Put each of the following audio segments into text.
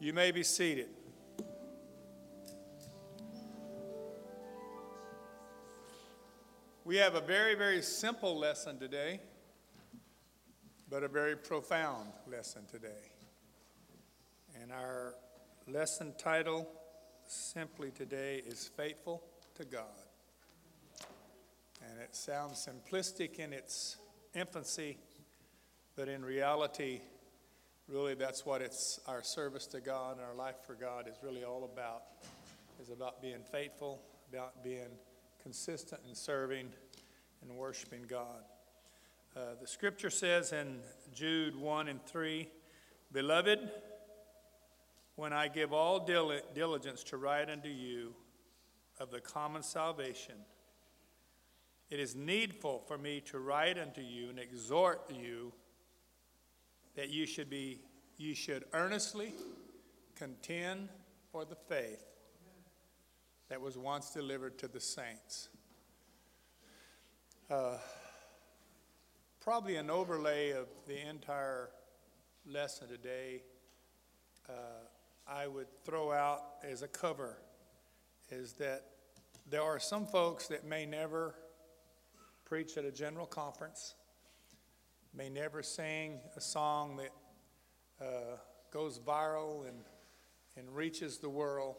You may be seated. We have a very, very simple lesson today, but a very profound lesson today. And our lesson title simply today is Faithful to God. And it sounds simplistic in its infancy, but in reality, really that's what it's our service to God and our life for God is really all about is about being faithful about being consistent in serving and worshiping God. Uh, the scripture says in Jude 1 and 3 beloved when I give all dil- diligence to write unto you of the common salvation it is needful for me to write unto you and exhort you that you should be you should earnestly contend for the faith that was once delivered to the saints. Uh, probably an overlay of the entire lesson today, uh, I would throw out as a cover is that there are some folks that may never preach at a general conference may never sing a song that uh, goes viral and, and reaches the world,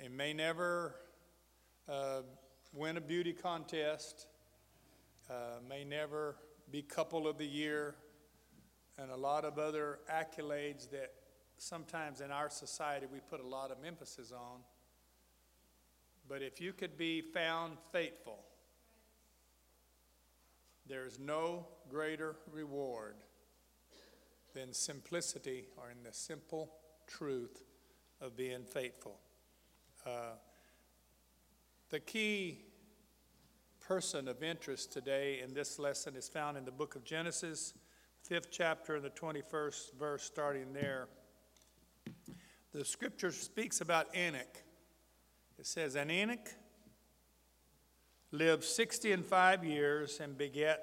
and may never uh, win a beauty contest, uh, may never be couple of the year, and a lot of other accolades that sometimes in our society we put a lot of emphasis on. But if you could be found faithful, there is no greater reward than simplicity or in the simple truth of being faithful. Uh, the key person of interest today in this lesson is found in the book of Genesis, fifth chapter, and the 21st verse, starting there. The scripture speaks about Enoch. It says, And Enoch lived 60 and five years and begat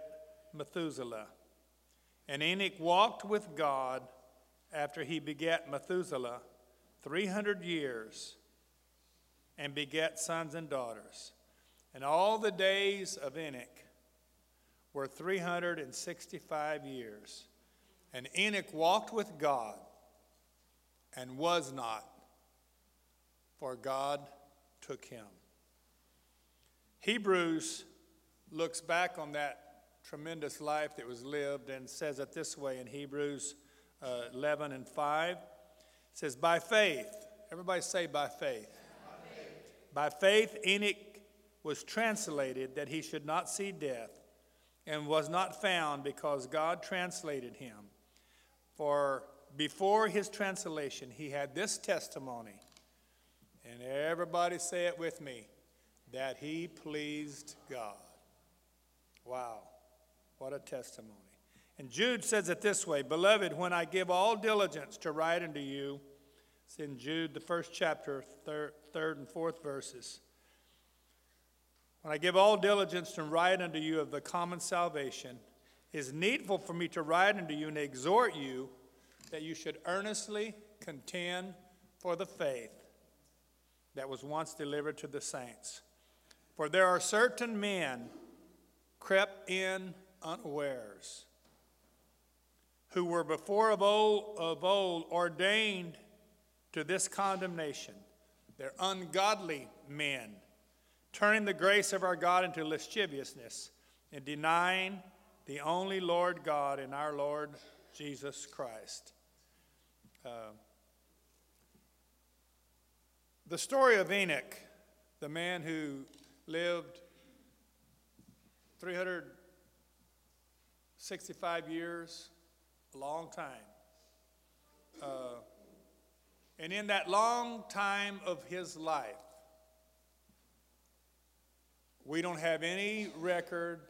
Methuselah. And Enoch walked with God after he begat Methuselah 300 years and begat sons and daughters. And all the days of Enoch were 365 years. And Enoch walked with God and was not, for God took him. Hebrews looks back on that tremendous life that was lived and says it this way in Hebrews uh, 11 and 5. It says, By faith, everybody say, by faith. By faith, by faith Enoch was translated that he should not see death and was not found because God translated him. For before his translation, he had this testimony, and everybody say it with me that he pleased God. Wow, what a testimony. And Jude says it this way Beloved, when I give all diligence to write unto you, it's in Jude, the first chapter, third, third and fourth verses. When I give all diligence to write unto you of the common salvation, it is needful for me to write unto you and exhort you that you should earnestly contend for the faith that was once delivered to the saints. For there are certain men crept in unawares, who were before of old, of old ordained to this condemnation. They're ungodly men, turning the grace of our God into lasciviousness and denying the only Lord God and our Lord Jesus Christ. Uh, the story of Enoch, the man who lived 365 years, a long time. Uh, and in that long time of his life, we don't have any record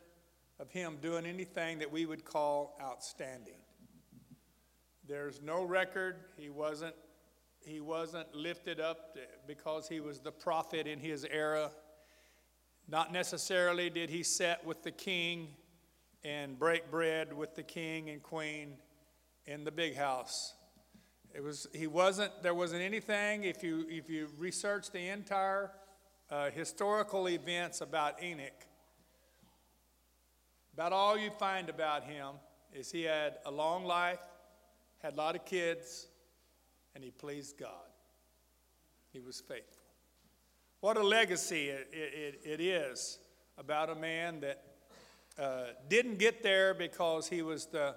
of him doing anything that we would call outstanding. There's no record. He wasn't, he wasn't lifted up because he was the prophet in his era. Not necessarily did he sit with the king and break bread with the king and queen in the big house. It was, he wasn't, there wasn't anything, if you, if you research the entire uh, historical events about Enoch, about all you find about him is he had a long life, had a lot of kids, and he pleased God. He was faithful. What a legacy it, it, it is about a man that uh, didn't get there because he was the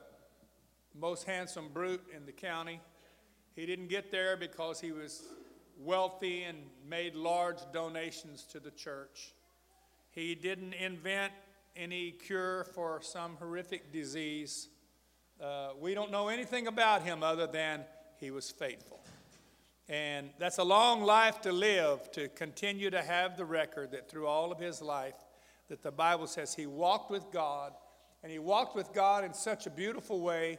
most handsome brute in the county. He didn't get there because he was wealthy and made large donations to the church. He didn't invent any cure for some horrific disease. Uh, we don't know anything about him other than he was faithful. And that's a long life to live to continue to have the record that through all of his life, that the Bible says he walked with God, and he walked with God in such a beautiful way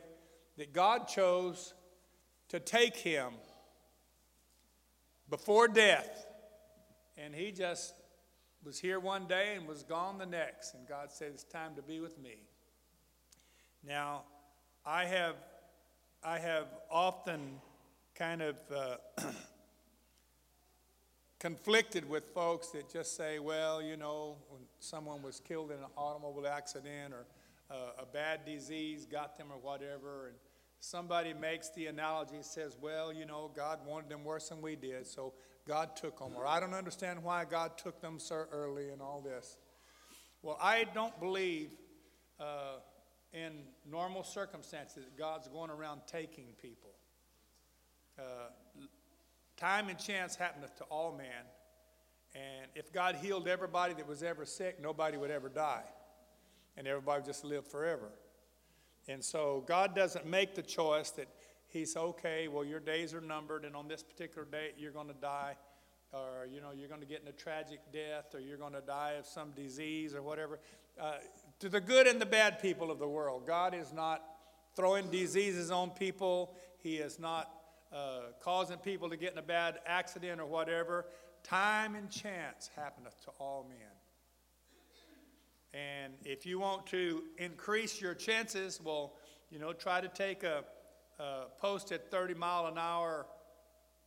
that God chose to take him before death. And he just was here one day and was gone the next. And God said, It's time to be with me. Now, I have, I have often kind of uh, conflicted with folks that just say, well, you know, when someone was killed in an automobile accident or uh, a bad disease got them or whatever, and somebody makes the analogy says, well, you know, God wanted them worse than we did, so God took them. Or I don't understand why God took them so early and all this. Well, I don't believe uh, in normal circumstances that God's going around taking people. Uh, time and chance happeneth to all man. And if God healed everybody that was ever sick, nobody would ever die. And everybody would just live forever. And so God doesn't make the choice that He's okay, well, your days are numbered, and on this particular date, you're going to die, or, you know, you're going to get in a tragic death, or you're going to die of some disease or whatever. Uh, to the good and the bad people of the world, God is not throwing diseases on people. He is not uh, causing people to get in a bad accident or whatever. Time and chance happeneth to all men. And if you want to increase your chances, well, you know, try to take a, a post at 30 mile an hour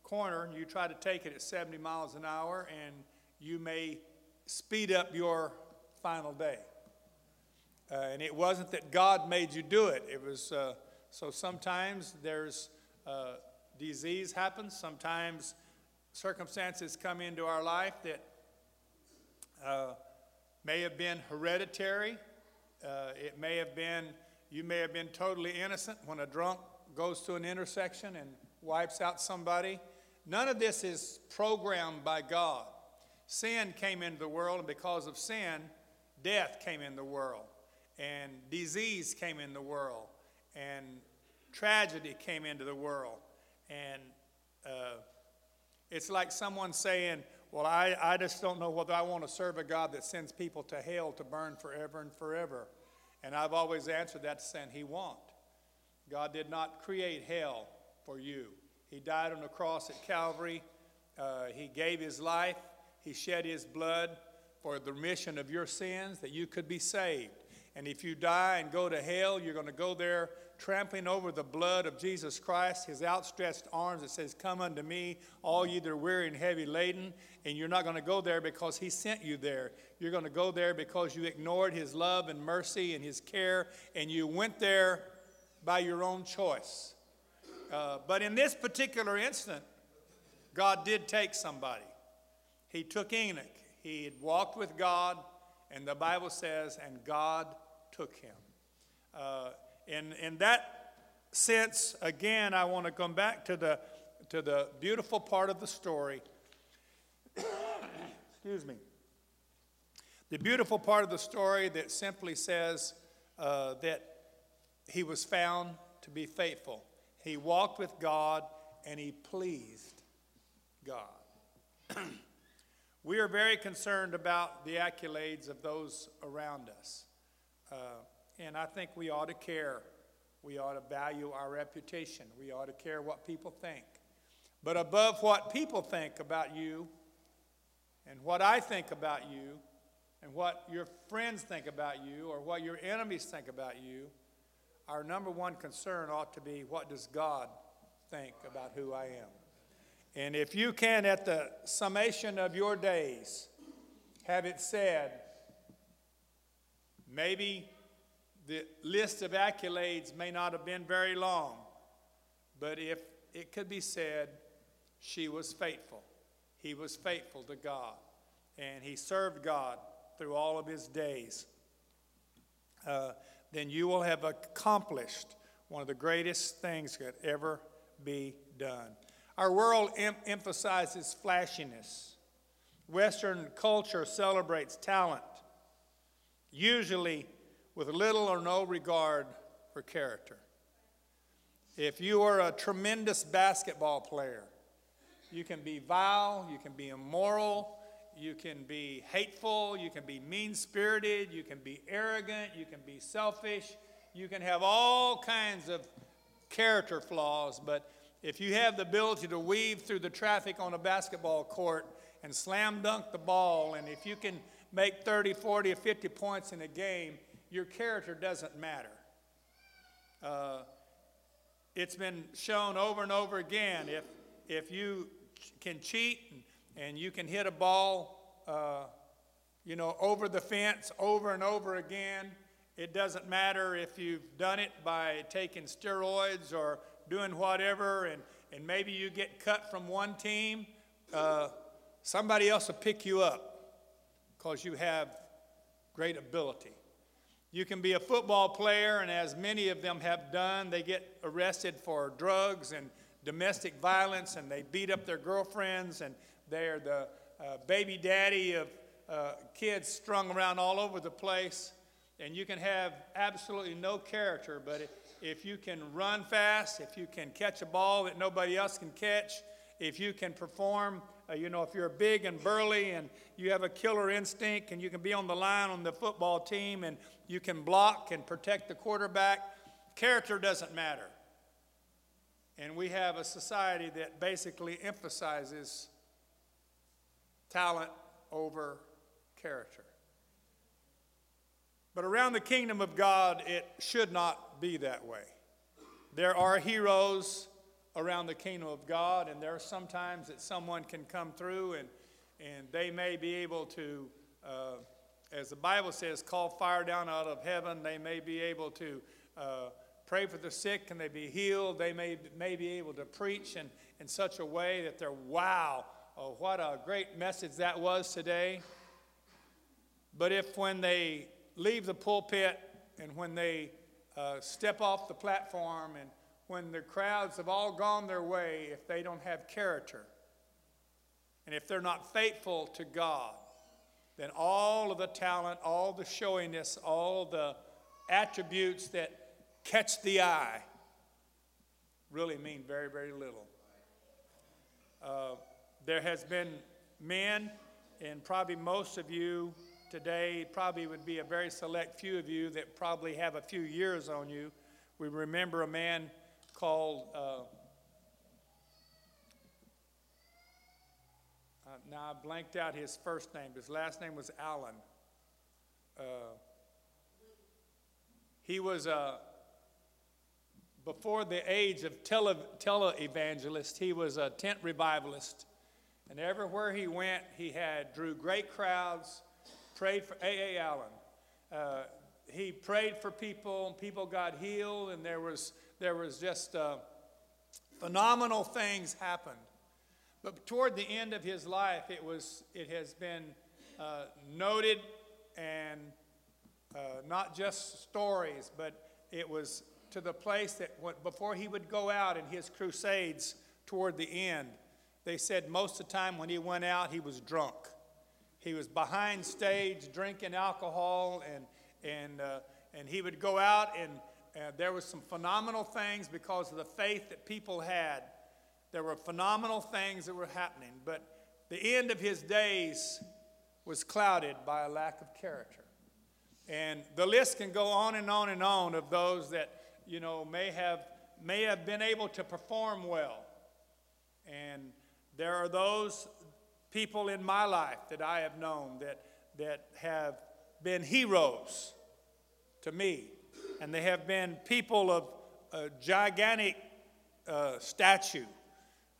corner, and you try to take it at 70 miles an hour, and you may speed up your final day. Uh, and it wasn't that God made you do it. It was uh, so sometimes there's uh, disease happens. Sometimes circumstances come into our life that uh, may have been hereditary. Uh, it may have been, you may have been totally innocent when a drunk goes to an intersection and wipes out somebody. None of this is programmed by God. Sin came into the world, and because of sin, death came in the world, and disease came in the world, and tragedy came into the world. And uh, it's like someone saying, Well, I, I just don't know whether I want to serve a God that sends people to hell to burn forever and forever. And I've always answered that saying, He won't. God did not create hell for you. He died on the cross at Calvary. Uh, he gave His life. He shed His blood for the remission of your sins that you could be saved. And if you die and go to hell, you're going to go there trampling over the blood of Jesus Christ, his outstretched arms that says, Come unto me, all ye that are weary and heavy laden. And you're not going to go there because he sent you there. You're going to go there because you ignored his love and mercy and his care, and you went there by your own choice. Uh, but in this particular instant, God did take somebody. He took Enoch. He had walked with God, and the Bible says, and God took him. Uh, in, in that sense, again, I want to come back to the, to the beautiful part of the story. Excuse me. The beautiful part of the story that simply says uh, that he was found to be faithful. He walked with God and he pleased God. we are very concerned about the accolades of those around us. Uh, and I think we ought to care. We ought to value our reputation. We ought to care what people think. But above what people think about you, and what I think about you, and what your friends think about you, or what your enemies think about you, our number one concern ought to be what does God think about who I am. And if you can, at the summation of your days, have it said, maybe the list of accolades may not have been very long, but if it could be said, she was faithful. He was faithful to God, and he served God through all of his days. Uh, then you will have accomplished one of the greatest things that could ever be done. Our world em- emphasizes flashiness. Western culture celebrates talent, usually with little or no regard for character. If you are a tremendous basketball player, you can be vile, you can be immoral, you can be hateful, you can be mean spirited, you can be arrogant, you can be selfish, you can have all kinds of character flaws, but if you have the ability to weave through the traffic on a basketball court and slam dunk the ball, and if you can make 30, 40, or 50 points in a game, your character doesn't matter. Uh, it's been shown over and over again if, if you can cheat and, and you can hit a ball, uh, you know, over the fence over and over again, it doesn't matter if you've done it by taking steroids or doing whatever, and, and maybe you get cut from one team. Uh, somebody else will pick you up because you have great ability. You can be a football player, and as many of them have done, they get arrested for drugs and domestic violence, and they beat up their girlfriends, and they're the uh, baby daddy of uh, kids strung around all over the place. And you can have absolutely no character, but if, if you can run fast, if you can catch a ball that nobody else can catch, if you can perform uh, you know, if you're big and burly and you have a killer instinct and you can be on the line on the football team and you can block and protect the quarterback, character doesn't matter. And we have a society that basically emphasizes talent over character. But around the kingdom of God, it should not be that way. There are heroes around the kingdom of God, and there are sometimes that someone can come through and, and they may be able to, uh, as the Bible says, call fire down out of heaven. They may be able to uh, pray for the sick and they be healed. They may, may be able to preach in, in such a way that they're, wow, oh, what a great message that was today. But if when they leave the pulpit and when they uh, step off the platform and when the crowds have all gone their way if they don't have character and if they're not faithful to God, then all of the talent, all the showiness, all the attributes that catch the eye really mean very, very little. Uh, there has been men, and probably most of you today, probably would be a very select few of you that probably have a few years on you. We remember a man called, uh, now I blanked out his first name. His last name was Allen. Uh, he was, uh, before the age of tele, tele-evangelist, he was a tent revivalist. And everywhere he went, he had drew great crowds, prayed for A.A. Allen. Uh, he prayed for people, and people got healed, and there was there was just uh, phenomenal things happened. But toward the end of his life, it, was, it has been uh, noted and uh, not just stories, but it was to the place that before he would go out in his crusades toward the end, they said most of the time when he went out, he was drunk. He was behind stage drinking alcohol, and, and, uh, and he would go out and and there was some phenomenal things because of the faith that people had. There were phenomenal things that were happening, but the end of his days was clouded by a lack of character. And the list can go on and on and on of those that, you know, may have, may have been able to perform well. And there are those people in my life that I have known that, that have been heroes to me and they have been people of gigantic uh,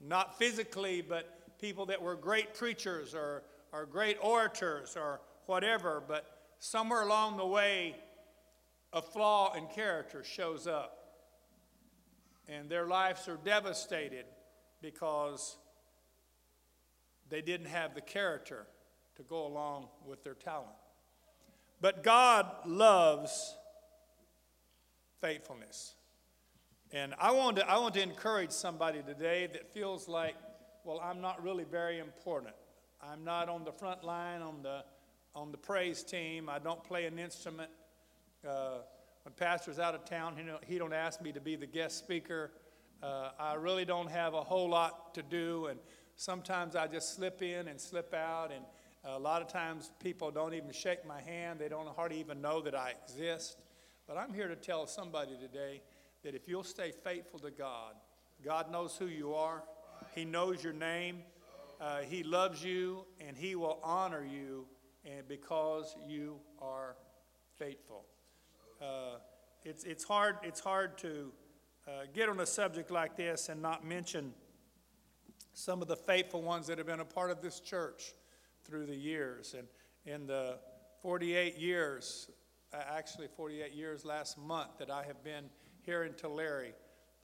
not physically, but people that were great preachers or, or great orators or whatever, but somewhere along the way, a flaw in character shows up. And their lives are devastated because they didn't have the character to go along with their talent. But God loves faithfulness. And I want, to, I want to encourage somebody today that feels like, well, I'm not really very important. I'm not on the front line on the, on the praise team. I don't play an instrument. Uh, when pastor's out of town, he, don't, he don't ask me to be the guest speaker. Uh, I really don't have a whole lot to do, and sometimes I just slip in and slip out, and a lot of times people don't even shake my hand. They don't hardly even know that I exist. But I'm here to tell somebody today that if you'll stay faithful to God, God knows who you are, He knows your name, uh, He loves you, and He will honor you and because you are faithful. Uh, it's, it's, hard, it's hard to uh, get on a subject like this and not mention some of the faithful ones that have been a part of this church through the years. And in the 48 years, actually 48 years last month that I have been here in Tulare,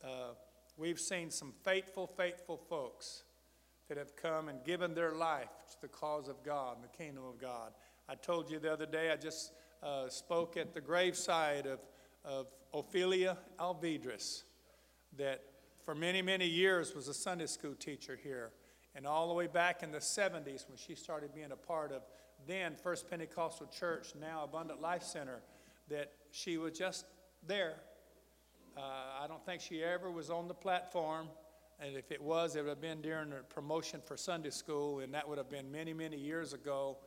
uh, we've seen some faithful, faithful folks that have come and given their life to the cause of God and the kingdom of God. I told you the other day, I just uh, spoke at the graveside of, of Ophelia Alvidres, that for many, many years was a Sunday school teacher here. And all the way back in the 70s, when she started being a part of then First Pentecostal Church, now Abundant Life Center, that she was just there. Uh, I don't think she ever was on the platform. And if it was, it would have been during the promotion for Sunday school, and that would have been many, many years ago.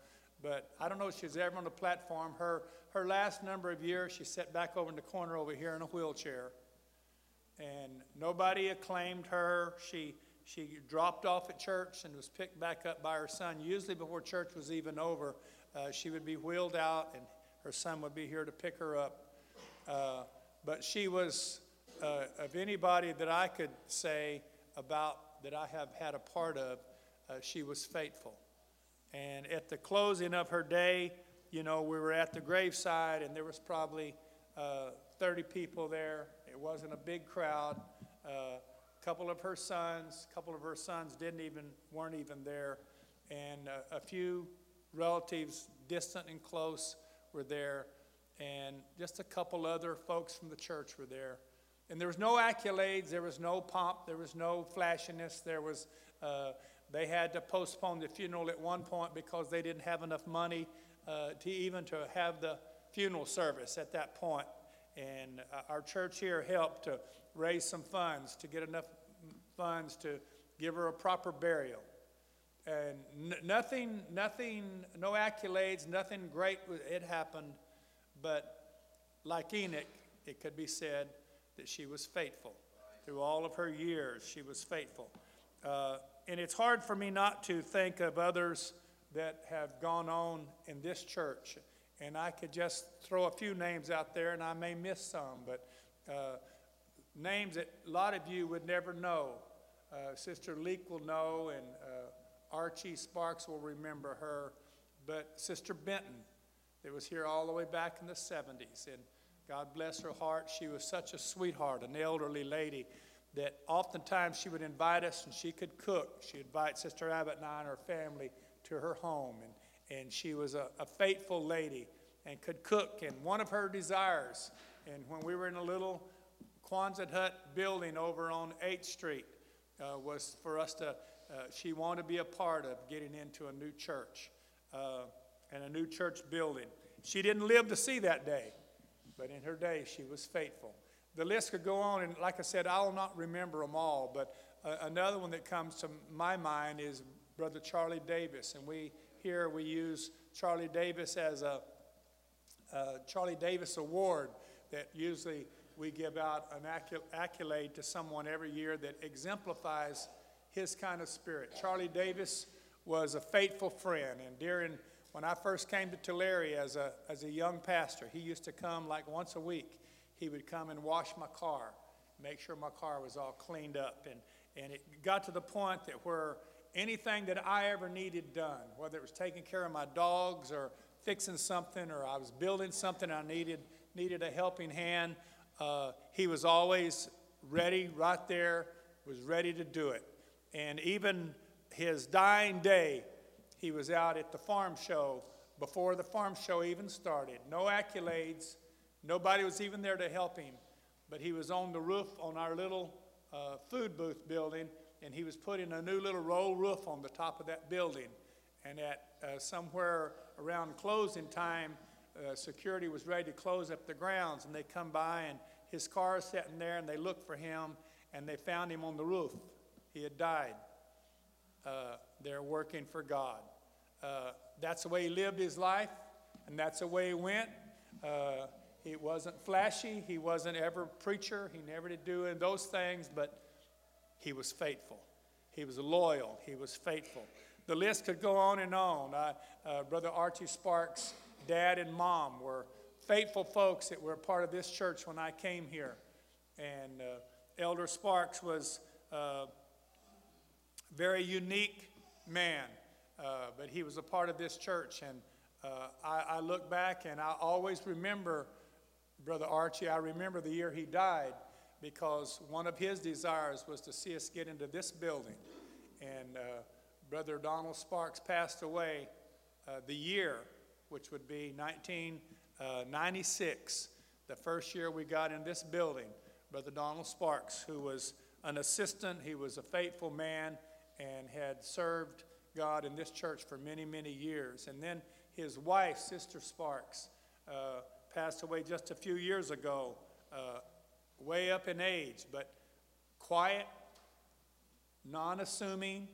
But I don't know if she's ever on the platform. Her, her last number of years, she sat back over in the corner over here in a wheelchair. And nobody acclaimed her. She she dropped off at church and was picked back up by her son. Usually, before church was even over, uh, she would be wheeled out and her son would be here to pick her up. Uh, but she was, uh, of anybody that I could say about that I have had a part of, uh, she was faithful. And at the closing of her day, you know, we were at the graveside and there was probably uh, 30 people there. It wasn't a big crowd. Uh, couple of her sons, a couple of her sons didn't even, weren't even there, and a, a few relatives, distant and close, were there, and just a couple other folks from the church were there. And there was no accolades, there was no pomp, there was no flashiness, there was, uh, they had to postpone the funeral at one point because they didn't have enough money uh, to even to have the funeral service at that point. And uh, our church here helped to raise some funds to get enough funds to give her a proper burial. And n- nothing, nothing, no accolades, nothing great it happened, but like Enoch, it could be said that she was faithful. Through all of her years, she was faithful. Uh, and it's hard for me not to think of others that have gone on in this church. And I could just throw a few names out there, and I may miss some, but uh, names that a lot of you would never know. Uh, Sister Leek will know, and uh, Archie Sparks will remember her. But Sister Benton, that was here all the way back in the 70s, and God bless her heart. She was such a sweetheart, an elderly lady that oftentimes she would invite us and she could cook. She'd invite Sister Abbott and I and her family to her home. And, and she was a, a faithful lady and could cook. And one of her desires, and when we were in a little Quonset hut building over on 8th Street uh, was for us to, uh, she wanted to be a part of getting into a new church uh, and a new church building. She didn't live to see that day, but in her day, she was faithful. The list could go on, and like I said, I will not remember them all, but uh, another one that comes to my mind is Brother Charlie Davis, and we here we use Charlie Davis as a uh, Charlie Davis Award that usually we give out an accolade to someone every year that exemplifies his kind of spirit. Charlie Davis was a faithful friend, and during when I first came to Tulare as a, as a young pastor, he used to come like once a week. He would come and wash my car, make sure my car was all cleaned up. And, and it got to the point that where anything that I ever needed done, whether it was taking care of my dogs or fixing something or I was building something I needed, needed a helping hand, uh, he was always ready right there, was ready to do it. And even his dying day, he was out at the farm show before the farm show even started. No accolades, nobody was even there to help him, but he was on the roof on our little uh, food booth building, and he was putting a new little roll roof on the top of that building. And at uh, somewhere around closing time, uh, security was ready to close up the grounds, and they come by, and his car is sitting there, and they look for him, and they found him on the roof. He had died. Uh, they're working for God. Uh, that's the way he lived his life, and that's the way he went. Uh, he wasn't flashy. He wasn't ever a preacher. He never did do those things, but he was faithful. He was loyal. He was faithful. The list could go on and on. Uh, uh, Brother Archie Sparks' dad and mom were faithful folks that were part of this church when I came here. And uh, Elder Sparks was a very unique man, uh, but he was a part of this church. And uh, I, I look back and I always remember Brother Archie. I remember the year he died because one of his desires was to see us get into this building. And uh, Brother Donald Sparks passed away uh, the year, which would be 1996, uh, the first year we got in this building. Brother Donald Sparks, who was an assistant, he was a faithful man and had served God in this church for many, many years. And then his wife, Sister Sparks, uh, passed away just a few years ago, uh, way up in age, but quiet, non assuming,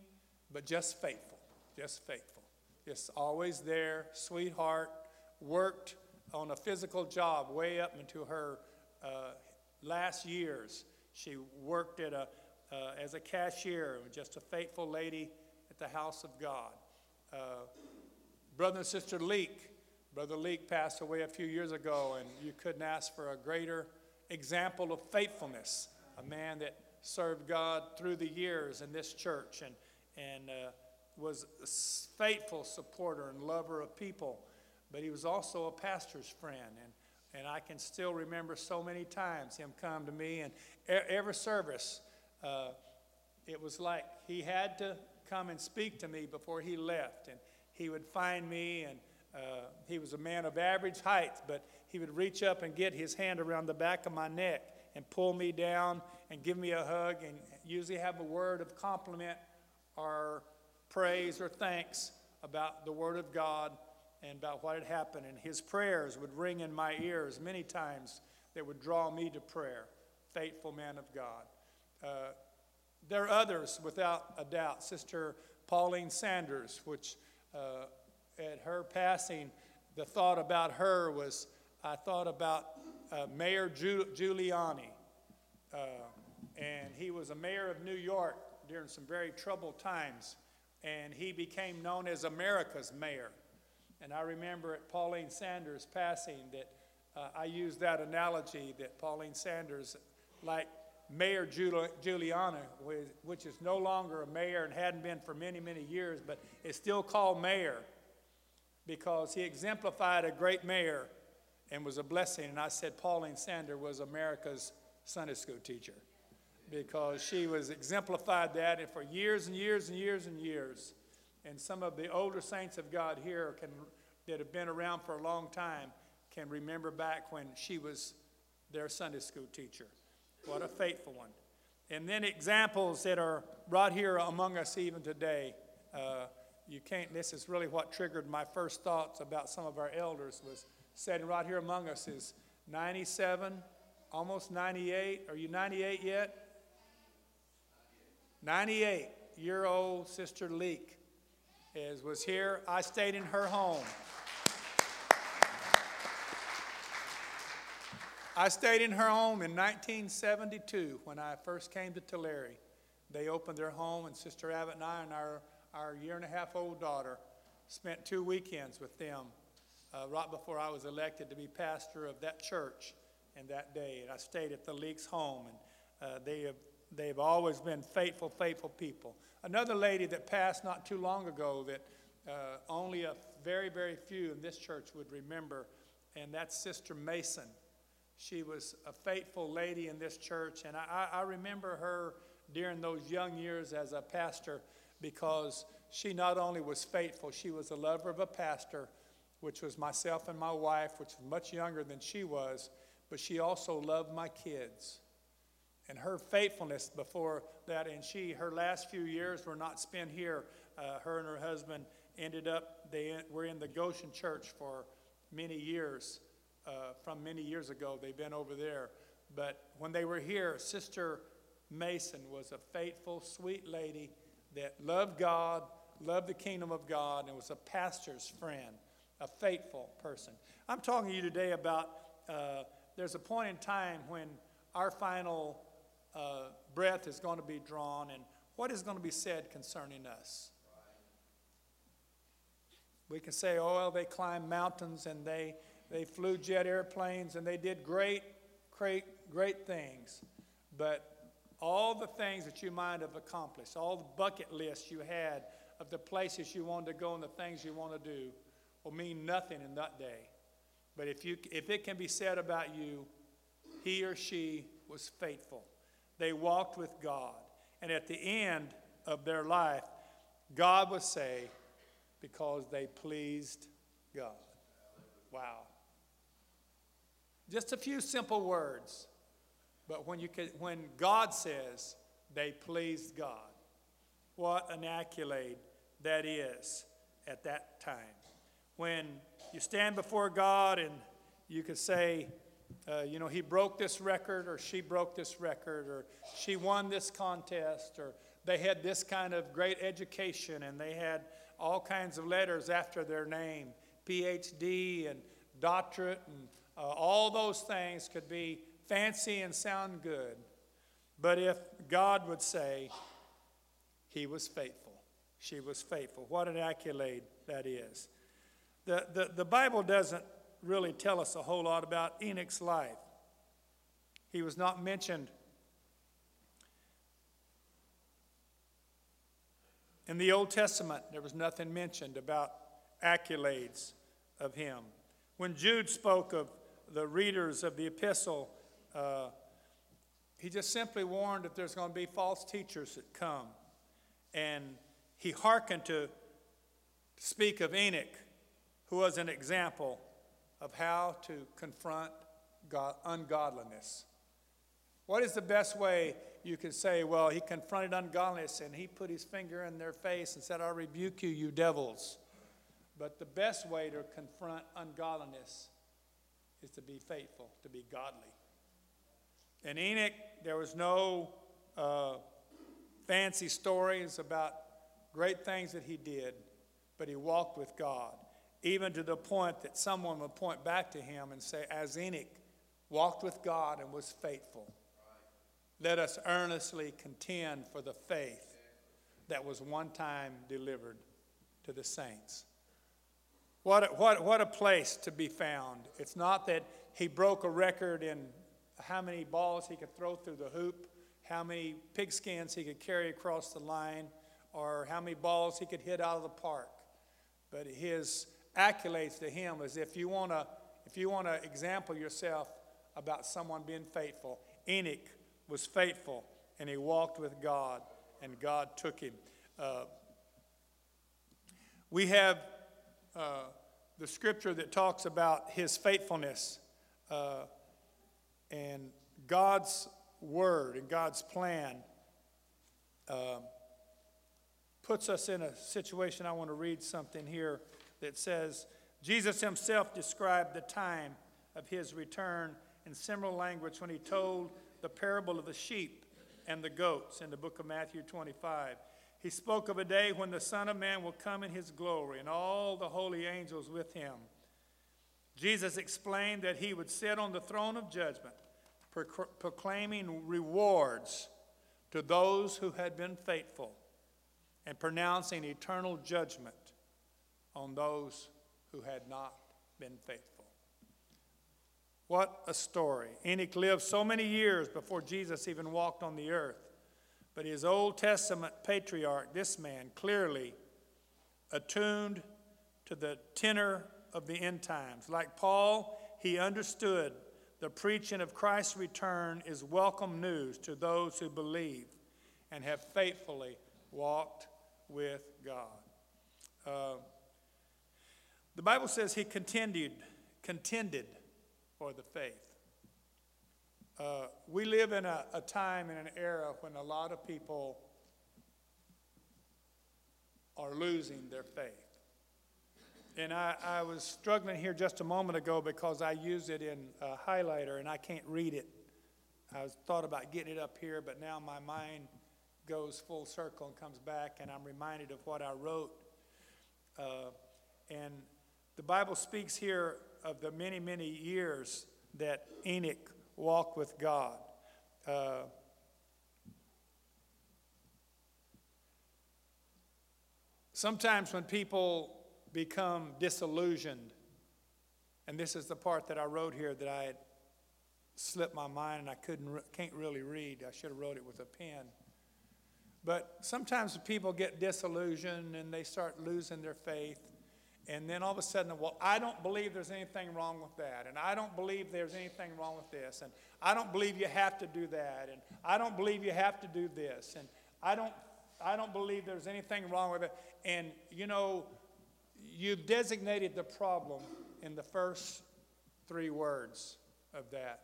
but just faithful, just faithful. Just always there, sweetheart, worked on a physical job way up into her uh, last years. She worked at a, uh, as a cashier, just a faithful lady the house of God. Uh, brother and sister Leek, Brother Leek passed away a few years ago, and you couldn't ask for a greater example of faithfulness. A man that served God through the years in this church and, and uh, was a faithful supporter and lover of people, but he was also a pastor's friend. And, and I can still remember so many times him come to me, and every service, uh, it was like he had to come and speak to me before he left. And he would find me, and uh, he was a man of average height, but he would reach up and get his hand around the back of my neck and pull me down and give me a hug and usually have a word of compliment or praise or thanks about the Word of God and about what had happened. And his prayers would ring in my ears many times that would draw me to prayer. Faithful man of God. Uh, there are others, without a doubt. Sister Pauline Sanders, which uh, at her passing, the thought about her was I thought about uh, Mayor Giuliani. Uh, and he was a mayor of New York during some very troubled times. And he became known as America's mayor. And I remember at Pauline Sanders' passing that uh, I used that analogy that Pauline Sanders, like Mayor Giuliani, which is no longer a mayor and hadn't been for many, many years, but is still called mayor because he exemplified a great mayor and was a blessing. And I said Pauline Sander was America's Sunday school teacher because she was exemplified that and for years and years and years and years. And some of the older saints of God here can, that have been around for a long time can remember back when she was their Sunday school teacher. What a faithful one. And then examples that are right here among us even today. Uh, you can't, this is really what triggered my first thoughts about some of our elders was sitting right here among us is 97, almost 98. Are you 98 yet? 98 year old Sister Leek is, was here. I stayed in her home. I stayed in her home in 1972 when I first came to Tulare. They opened their home, and Sister Abbott and I and our our year and a half old daughter, spent two weekends with them uh, right before I was elected to be pastor of that church and that day. And I stayed at the Leeks home. And Uh, they have they've always been faithful, faithful people. Another lady that passed not too long ago that uh, only a very, very few in this church would remember, and that's Sister Mason. She was a faithful lady in this church, and I, I remember her during those young years as a pastor because she not only was faithful, she was a lover of a pastor, which was myself and my wife, which was much younger than she was, but she also loved my kids. And her faithfulness before that, and she, her last few years were not spent here. Uh, her and her husband ended up, they were in the Goshen church for many years. Uh, from many years ago, they've been over there. But when they were here, Sister Mason was a faithful, sweet lady that loved God, loved the kingdom of God, and was a pastor's friend, a faithful person. I'm talking to you today about uh, there's a point in time when our final uh, breath is going to be drawn and what is going to be said concerning us. We can say, oh, well, they climbed mountains and they, they flew jet airplanes and they did great, great, great things. But all the things that you might have accomplished, all the bucket lists you had of the places you wanted to go and the things you want to do, will mean nothing in that day. But if, you, if it can be said about you, he or she was faithful. They walked with God. And at the end of their life, God would say, because they pleased God. Wow. Just a few simple words. But when, you can, when God says they pleased God, what an accolade that is at that time. When you stand before God and you could say, uh, you know, he broke this record or she broke this record or she won this contest or they had this kind of great education and they had all kinds of letters after their name, PhD and doctorate and uh, all those things could be fancy and sound good. But if God would say, He was faithful, she was faithful, what an accolade that is. The, the, the Bible doesn't really tell us a whole lot about Enoch's life. He was not mentioned In the Old Testament, there was nothing mentioned about accolades of him. When Jude spoke of the readers of the epistle, uh, he just simply warned that there's going to be false teachers that come. And he hearkened to speak of Enoch, who was an example of how to confront God, ungodliness. What is the best way you can say, well, he confronted ungodliness and he put his finger in their face and said, I rebuke you, you devils. But the best way to confront ungodliness is to be faithful, to be godly. In Enoch, there was no uh, fancy stories about great things that he did, but he walked with God, even to the point that someone would point back to him and say, As Enoch walked with God and was faithful, let us earnestly contend for the faith that was one time delivered to the saints. What a, what, what a place to be found. It's not that he broke a record in how many balls he could throw through the hoop, how many pigskins he could carry across the line, or how many balls he could hit out of the park. But his accolades to him is if you want to if you want to example yourself about someone being faithful, Enoch was faithful and he walked with God, and God took him. Uh, we have uh, the scripture that talks about his faithfulness uh, and God's word and God's plan uh, puts us in a situation. I want to read something here that says Jesus himself described the time of his return in similar language when he told the parable of the sheep and the goats in the book of Matthew 25. He spoke of a day when the Son of Man will come in his glory and all the holy angels with him. Jesus explained that he would sit on the throne of judgment, proclaiming rewards to those who had been faithful and pronouncing eternal judgment on those who had not been faithful. What a story. Enoch lived so many years before Jesus even walked on the earth. But his Old Testament patriarch, this man, clearly attuned to the tenor of the end times. Like Paul, he understood the preaching of Christ's return is welcome news to those who believe and have faithfully walked with God. Uh, the Bible says he contended, contended for the faith. Uh, we live in a, a time and an era when a lot of people are losing their faith. And I, I, was struggling here just a moment ago because I used it in a highlighter and I can't read it. I was thought about getting it up here, but now my mind goes full circle and comes back, and I'm reminded of what I wrote. Uh, and the Bible speaks here of the many, many years that Enoch walked with God. Uh, sometimes when people become disillusioned. And this is the part that I wrote here that I had slipped my mind and I couldn't, can't really read. I should have wrote it with a pen. But sometimes people get disillusioned and they start losing their faith. And then all of a sudden, well, I don't believe there's anything wrong with that. And I don't believe there's anything wrong with this. And I don't believe you have to do that. And I don't believe you have to do this. And I don't, I don't believe there's anything wrong with it. And, you know, you've designated the problem in the first three words of that.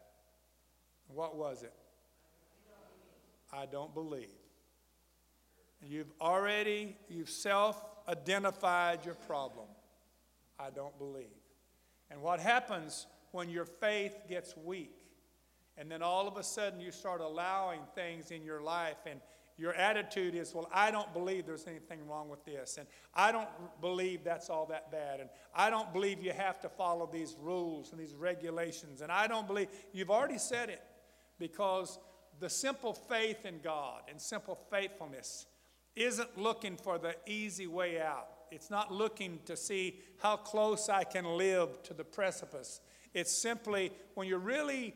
What was it? I don't believe. You've already, you've self identified your problem. I don't believe. And what happens when your faith gets weak, and then all of a sudden you start allowing things in your life and your attitude is, well, I don't believe there's anything wrong with this, and I don't believe that's all that bad, and I don't believe you have to follow these rules and these regulations, and I don't believe, you've already said it, because the simple faith in God and simple faithfulness isn't looking for the easy way out. It's not looking to see how close I can live to the precipice. It's simply when you're really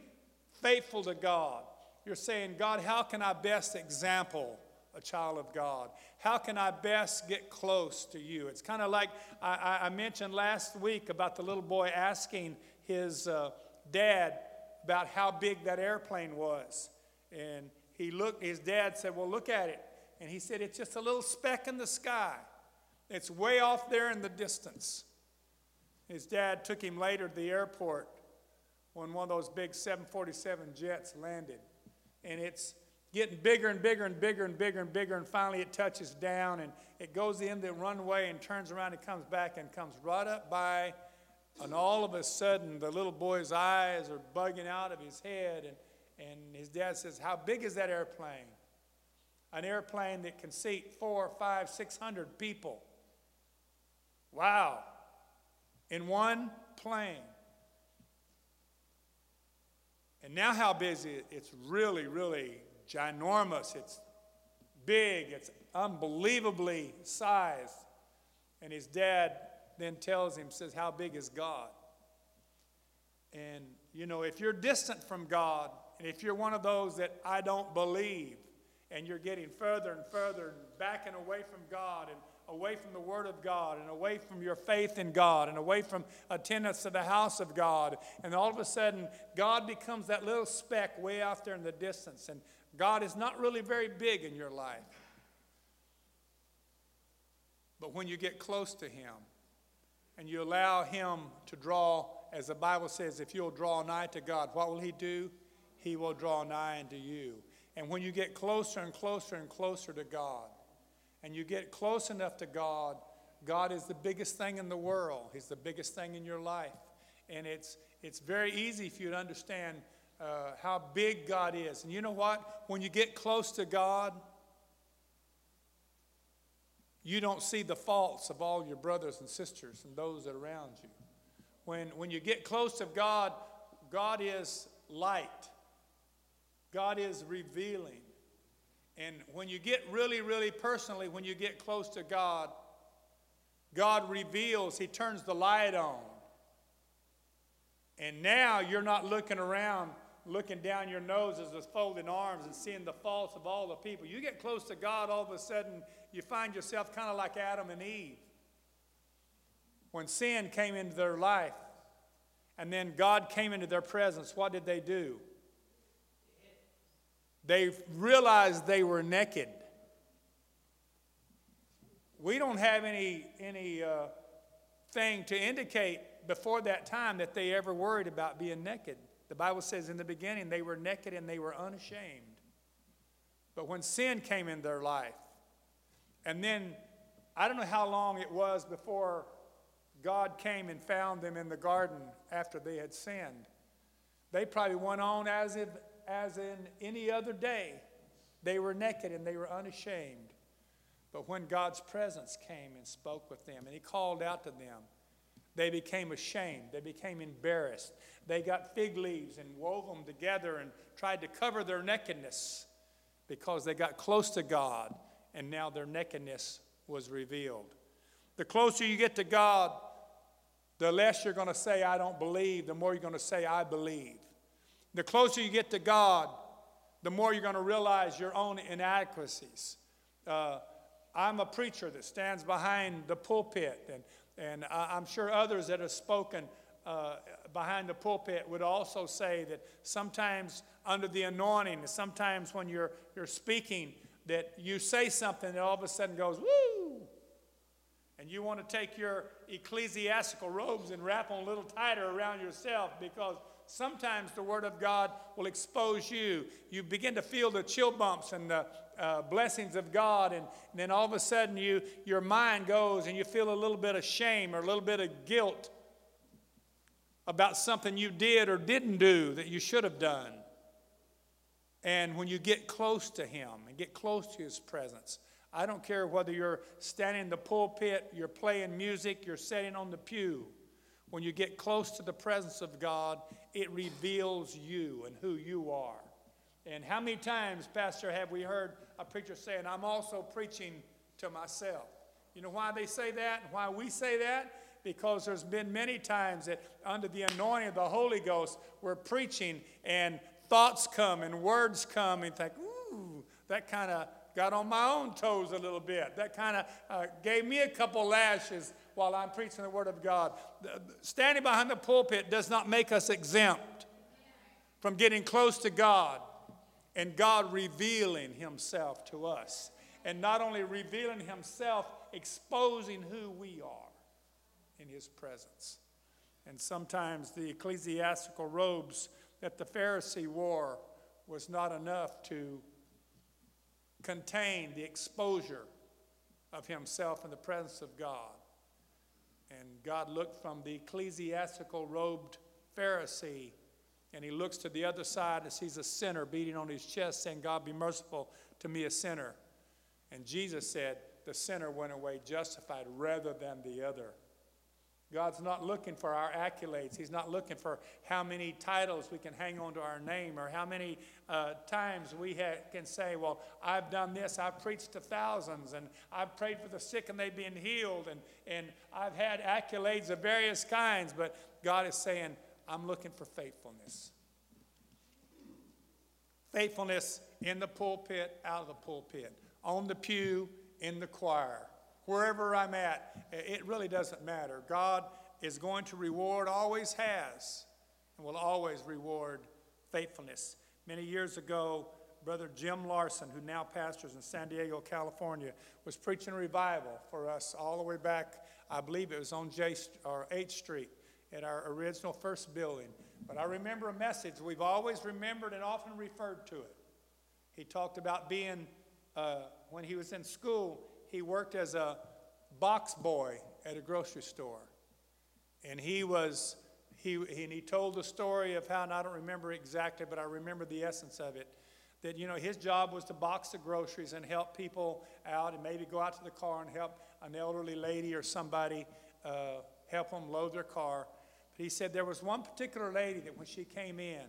faithful to God, you're saying, God, how can I best example a child of God? How can I best get close to you? It's kind of like I, I, mentioned last week about the little boy asking his uh, dad about how big that airplane was. And he looked, his dad said, Well, look at it. And he said, It's just a little speck in the sky. It's way off there in the distance. His dad took him later to the airport when one of those big 747 jets landed and it's getting bigger and bigger and bigger and bigger and bigger, and finally it touches down and it goes in the runway and turns around and comes back and comes right up by. And all of a sudden, the little boy's eyes are bugging out of his head, and, and his dad says, How big is that airplane? An airplane that can seat four, five, six hundred people. Wow. In one plane. And now, how busy it's really, really ginormous. It's big, it's unbelievably sized. And his dad then tells him, says, How big is God? And, you know, if you're distant from God, and if you're one of those that I don't believe, and you're getting further and further and backing away from God and away from the Word of God and away from your faith in God and away from attendance to the house of God. And all of a sudden, God becomes that little speck way out there in the distance. And God is not really very big in your life. But when you get close to Him and you allow Him to draw, as the Bible says, if you'll draw nigh to God, what will He do? He will draw nigh unto you. And when you get closer and closer and closer to God, and you get close enough to God, God is the biggest thing in the world. He's the biggest thing in your life. And it's, it's very easy for you to understand uh, how big God is. And you know what? When you get close to God, you don't see the faults of all your brothers and sisters and those that are around you. When, when you get close to God, God is light, God is revealing. And when you get really, really personally, when you get close to God, God reveals, He turns the light on. And now you're not looking around, looking down your noses with folded arms and seeing the faults of all the people. You get close to God, all of a sudden, you find yourself kind of like Adam and Eve. When sin came into their life, and then God came into their presence, what did they do? They realized they were naked. We don't have any, any uh, thing to indicate before that time that they ever worried about being naked. The Bible says in the beginning they were naked and they were unashamed. But when sin came in their life, and then I don't know how long it was before God came and found them in the garden after they had sinned. They probably went on as if as in any other day. They were naked and they were unashamed. But when God's presence came and spoke with them and He called out to them, they became ashamed. They became embarrassed. They got fig leaves and wove them together and tried to cover their nakedness because they got close to God and now their nakedness was revealed. The closer you get to God, the less you're going to say, I don't believe, the more you're going to say, I believe. The closer you get to God, the more you're going to realize your own inadequacies. Uh, I'm a preacher that stands behind the pulpit, and, and I'm sure others that have spoken uh, behind the pulpit would also say that sometimes under the anointing, sometimes when you're, you're speaking, that you say something that all of a sudden goes, woo! And you want to take your ecclesiastical robes and wrap them a little tighter around yourself because sometimes the Word of God will expose you. You begin to feel the chill bumps and the uh, blessings of God, and, and then all of a sudden you, your mind goes and you feel a little bit of shame or a little bit of guilt about something you did or didn't do that you should have done. And when you get close to Him and get close to His presence, I don't care whether you're standing in the pulpit, you're playing music, you're sitting on the pew. When you get close to the presence of God, it reveals you and who you are. And how many times, Pastor, have we heard a preacher saying, I'm also preaching to myself? You know why they say that and why we say that? Because there's been many times that under the anointing of the Holy Ghost, we're preaching and thoughts come and words come and think, ooh, that kind of got on my own toes a little bit. That kind of uh, gave me a couple lashes while I'm preaching the Word of God. Standing behind the pulpit does not make us exempt from getting close to God and God revealing Himself to us. And not only revealing Himself, exposing who we are in His presence. And sometimes the ecclesiastical robes that the Pharisee wore was not enough to contain the exposure of himself in the presence of God. And God looked from the ecclesiastical robed Pharisee and he looks to the other side and sees a sinner beating on his chest, saying, God, be merciful to me, a sinner. And Jesus said, The sinner went away justified rather than the other. God's not looking for our accolades. He's not looking for how many titles we can hang on to our name or how many uh, times we ha- can say, Well, I've done this. I've preached to thousands and I've prayed for the sick and they've been healed and, and I've had accolades of various kinds. But God is saying, I'm looking for faithfulness. Faithfulness in the pulpit, out of the pulpit, on the pew, in the choir wherever I'm at, it really doesn't matter. God is going to reward, always has, and will always reward faithfulness. Many years ago, Brother Jim Larson, who now pastors in San Diego, California, was preaching a revival for us all the way back. I believe it was on J or 8th Street at our original first building. But I remember a message we've always remembered and often referred to it. He talked about being, uh, when he was in school, he worked as a box boy at a grocery store. And he was, he, and he told the story of how, and I don't remember exactly, but I remember the essence of it. That, you know, his job was to box the groceries and help people out and maybe go out to the car and help an elderly lady or somebody uh, help them load their car. But he said there was one particular lady that when she came in,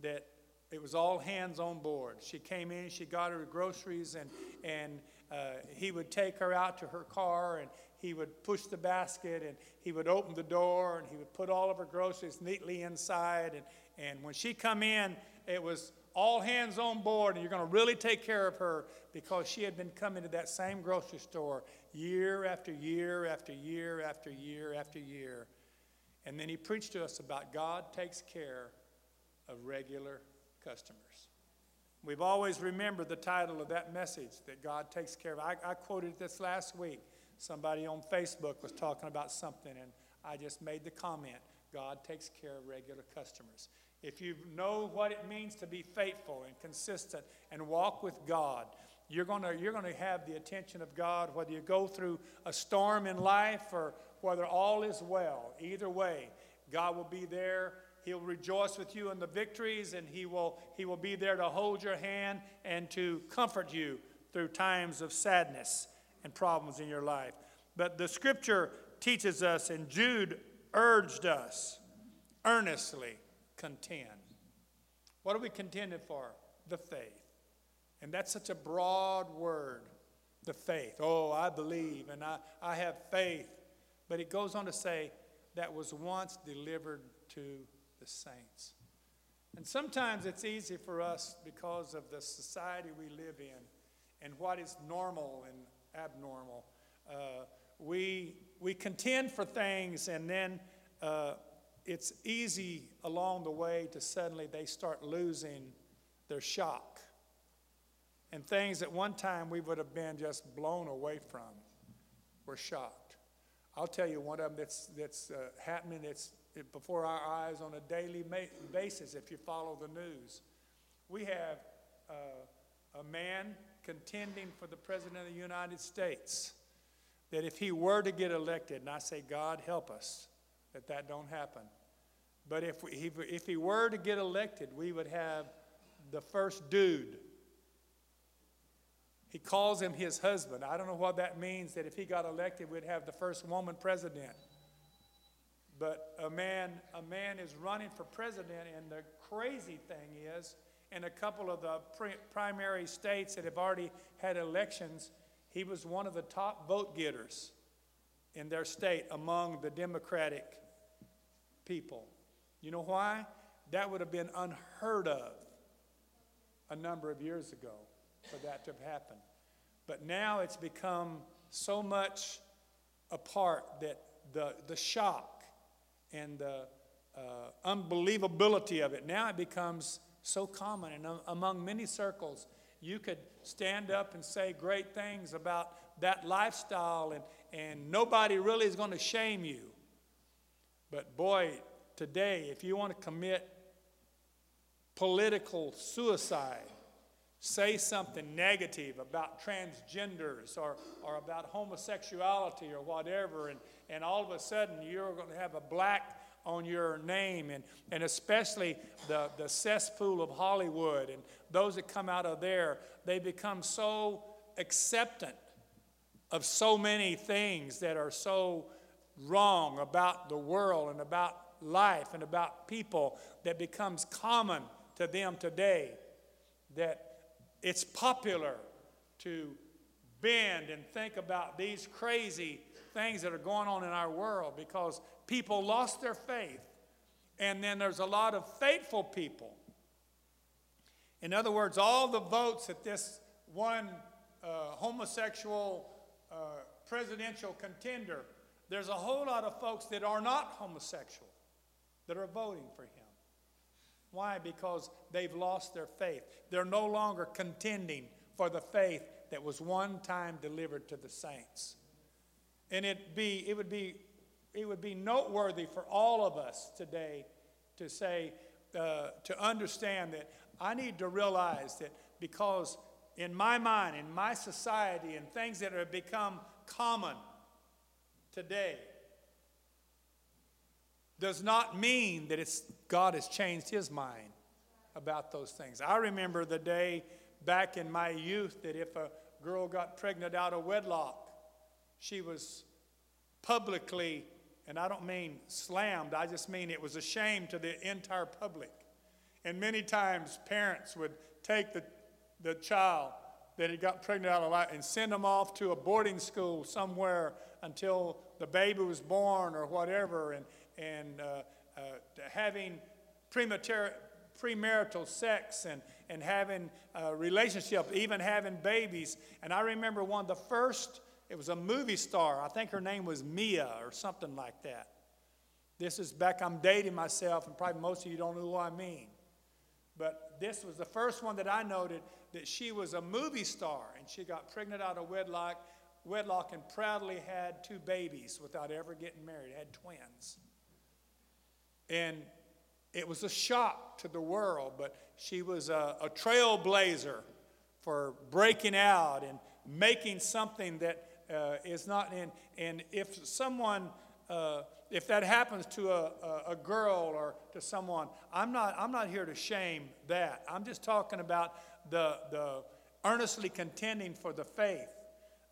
that it was all hands on board. She came in, she got her groceries, and, and uh, he would take her out to her car and he would push the basket and he would open the door and he would put all of her groceries neatly inside. And, and when she come in, it was all hands on board and you're going to really take care of her because she had been coming to that same grocery store year after year after year after year after year. And then he preached to us about God takes care of regular customers. We've always remembered the title of that message that God takes care of. I, I quoted this last week. Somebody on Facebook was talking about something, and I just made the comment God takes care of regular customers. If you know what it means to be faithful and consistent and walk with God, you're going you're gonna have the attention of God, whether you go through a storm in life or whether all is well. Either way, God will be there. He'll rejoice with you in the victories, and he will, he will be there to hold your hand and to comfort you through times of sadness and problems in your life. But the scripture teaches us, and Jude urged us earnestly contend. What are we contending for? The faith. And that's such a broad word, the faith. Oh, I believe and I, I have faith. But it goes on to say, that was once delivered to the saints. And sometimes it's easy for us because of the society we live in and what is normal and abnormal. Uh, we, we contend for things and then uh, it's easy along the way to suddenly they start losing their shock. And things that one time we would have been just blown away from were shocked. I'll tell you one of them that's, that's uh, happening that's before our eyes on a daily basis if you follow the news. We have uh, a man contending for the President of the United States that if he were to get elected, and I say, God help us that that don't happen. But if, we, if, if he were to get elected, we would have the first dude. He calls him his husband. I don't know what that means that if he got elected, we'd have the first woman president. But a man, a man is running for president, and the crazy thing is, in a couple of the primary states that have already had elections, he was one of the top vote getters in their state among the Democratic people. You know why? That would have been unheard of a number of years ago for that to have happened. But now it's become so much a part that the, the shock and the uh, unbelievability of it, now it becomes so common. And among many circles, you could stand up and say great things about that lifestyle, and, and nobody really is going to shame you. But boy, today, if you want to commit political suicide, say something negative about transgenders or, or about homosexuality or whatever, and, and all of a sudden you're going to have a black on your name, and, and especially the, the cesspool of Hollywood and those that come out of there, they become so acceptant of so many things that are so wrong about the world and about life and about people that becomes common to them today. That it's popular to bend and think about these crazy things that are going on in our world because people lost their faith. And then there's a lot of faithful people. In other words, all the votes that this one uh, homosexual uh, presidential contender, there's a whole lot of folks that are not homosexual that are voting for him. Why? Because they've lost their faith. They're no longer contending for the faith that was one time delivered to the saints. And it be it would be it would be noteworthy for all of us today to say uh, to understand that I need to realize that because in my mind, in my society, and things that have become common today, does not mean that it's, God has changed his mind about those things. I remember the day back in my youth that if a girl got pregnant out of wedlock, she was publicly, and I don't mean slammed, I just mean it was a shame to the entire public. And many times parents would take the, the child that had got pregnant out of life and send them off to a boarding school somewhere until the baby was born or whatever, and, and uh, uh, having premature, premarital sex and, and having a relationship, even having babies. And I remember one of the first, it was a movie star. I think her name was Mia or something like that. This is back, I'm dating myself, and probably most of you don't know who I mean. But this was the first one that I noted that she was a movie star and she got pregnant out of wedlock, wedlock and proudly had two babies without ever getting married, had twins. And it was a shock to the world, but she was a, a trailblazer for breaking out and making something that uh, is not in. And if someone uh, if that happens to a, a, girl or to someone, I'm not, I'm not here to shame that. I'm just talking about the, the earnestly contending for the faith.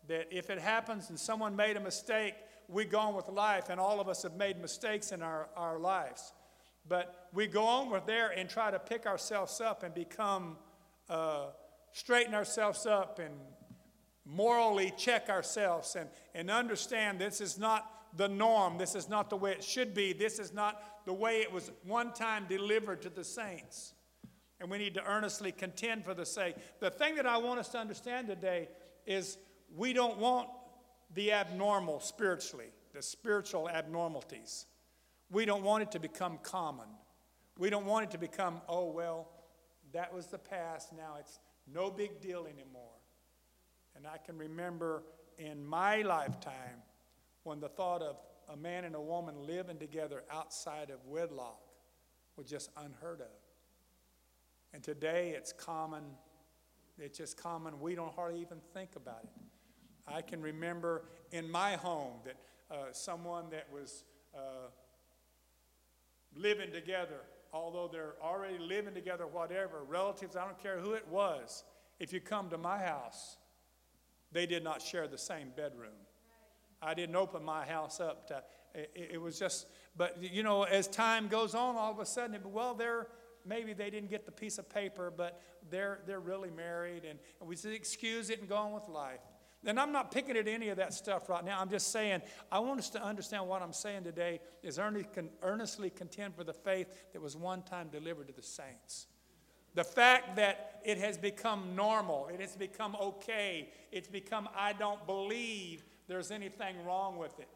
That if it happens and someone made a mistake, we go on with life, and all of us have made mistakes in our, our lives. But we go on with there and try to pick ourselves up and become, uh, straighten ourselves up and morally check ourselves and, and understand this is not the norm. This is not the way it should be. This is not the way it was one time delivered to the saints. And we need to earnestly contend for the sake. The thing that I want us to understand today is we don't want the abnormal spiritually, the spiritual abnormalities. We don't want it to become common. We don't want it to become, oh, well, that was the past. Now it's no big deal anymore. And I can remember in my lifetime when the thought of a man and a woman living together outside of wedlock was just unheard of. And today it's common, it's just common. We don't hardly even think about it. I can remember in my home that uh, someone that was uh, living together, although they're already living together, whatever, relatives, I don't care who it was, if you come to my house, they did not share the same bedroom. I didn't open my house up to, it, it was just, but you know, as time goes on, all of a sudden, it, well, they're, maybe they didn't get the piece of paper, but they're, they're really married, and, we just excuse it and go on with life. And I'm not picking at any of that stuff right now. I'm just saying, I want us to understand what I'm saying today is earnestly contend for the faith that was one time delivered to the saints. The fact that it has become normal, it has become okay, it's become I don't believe there's anything wrong with it.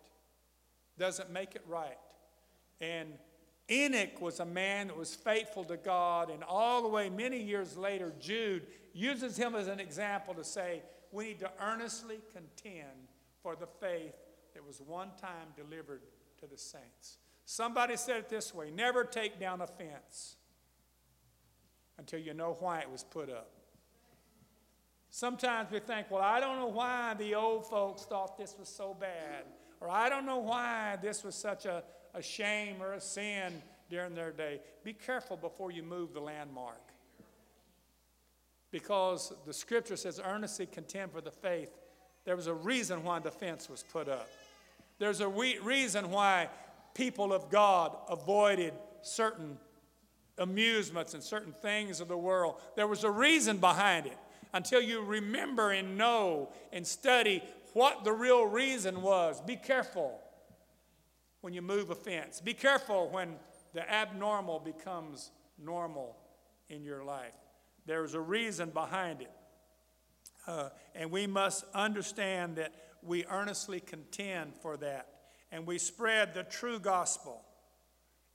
Doesn't make it right. And Enoch was a man that was faithful to God, and all the way many years later, Jude uses him as an example to say we need to earnestly contend for the faith that was one time delivered to the saints. Somebody said it this way never take down a fence until you know why it was put up. Sometimes we think, well, I don't know why the old folks thought this was so bad, or I don't know why this was such a, a shame or a sin during their day. Be careful before you move the landmark. Because the scripture says, earnestly contend for the faith. There was a reason why the fence was put up. There's a re- reason why people of God avoided certain amusements and certain things of the world. There was a reason behind it until you remember and know and study what the real reason was. Be careful when you move a fence. Be careful when the abnormal becomes normal in your life. There's a reason behind it. Uh, and we must understand that we earnestly contend for that. And we spread the true gospel.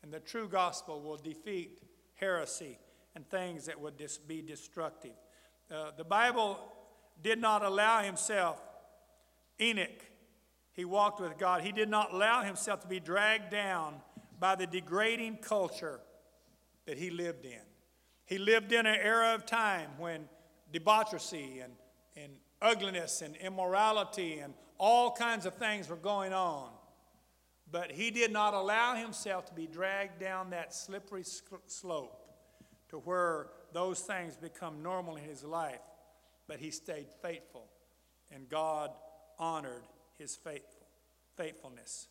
And the true gospel will defeat heresy and things that would dis- be destructive. Uh, the Bible did not allow himself, Enoch, he walked with God, he did not allow himself to be dragged down by the degrading culture that he lived in. He lived in an era of time when debauchery and, and ugliness and immorality and all kinds of things were going on. But he did not allow himself to be dragged down that slippery slope to where those things become normal in his life, but he stayed faithful, and God honored his faithful, faithfulness.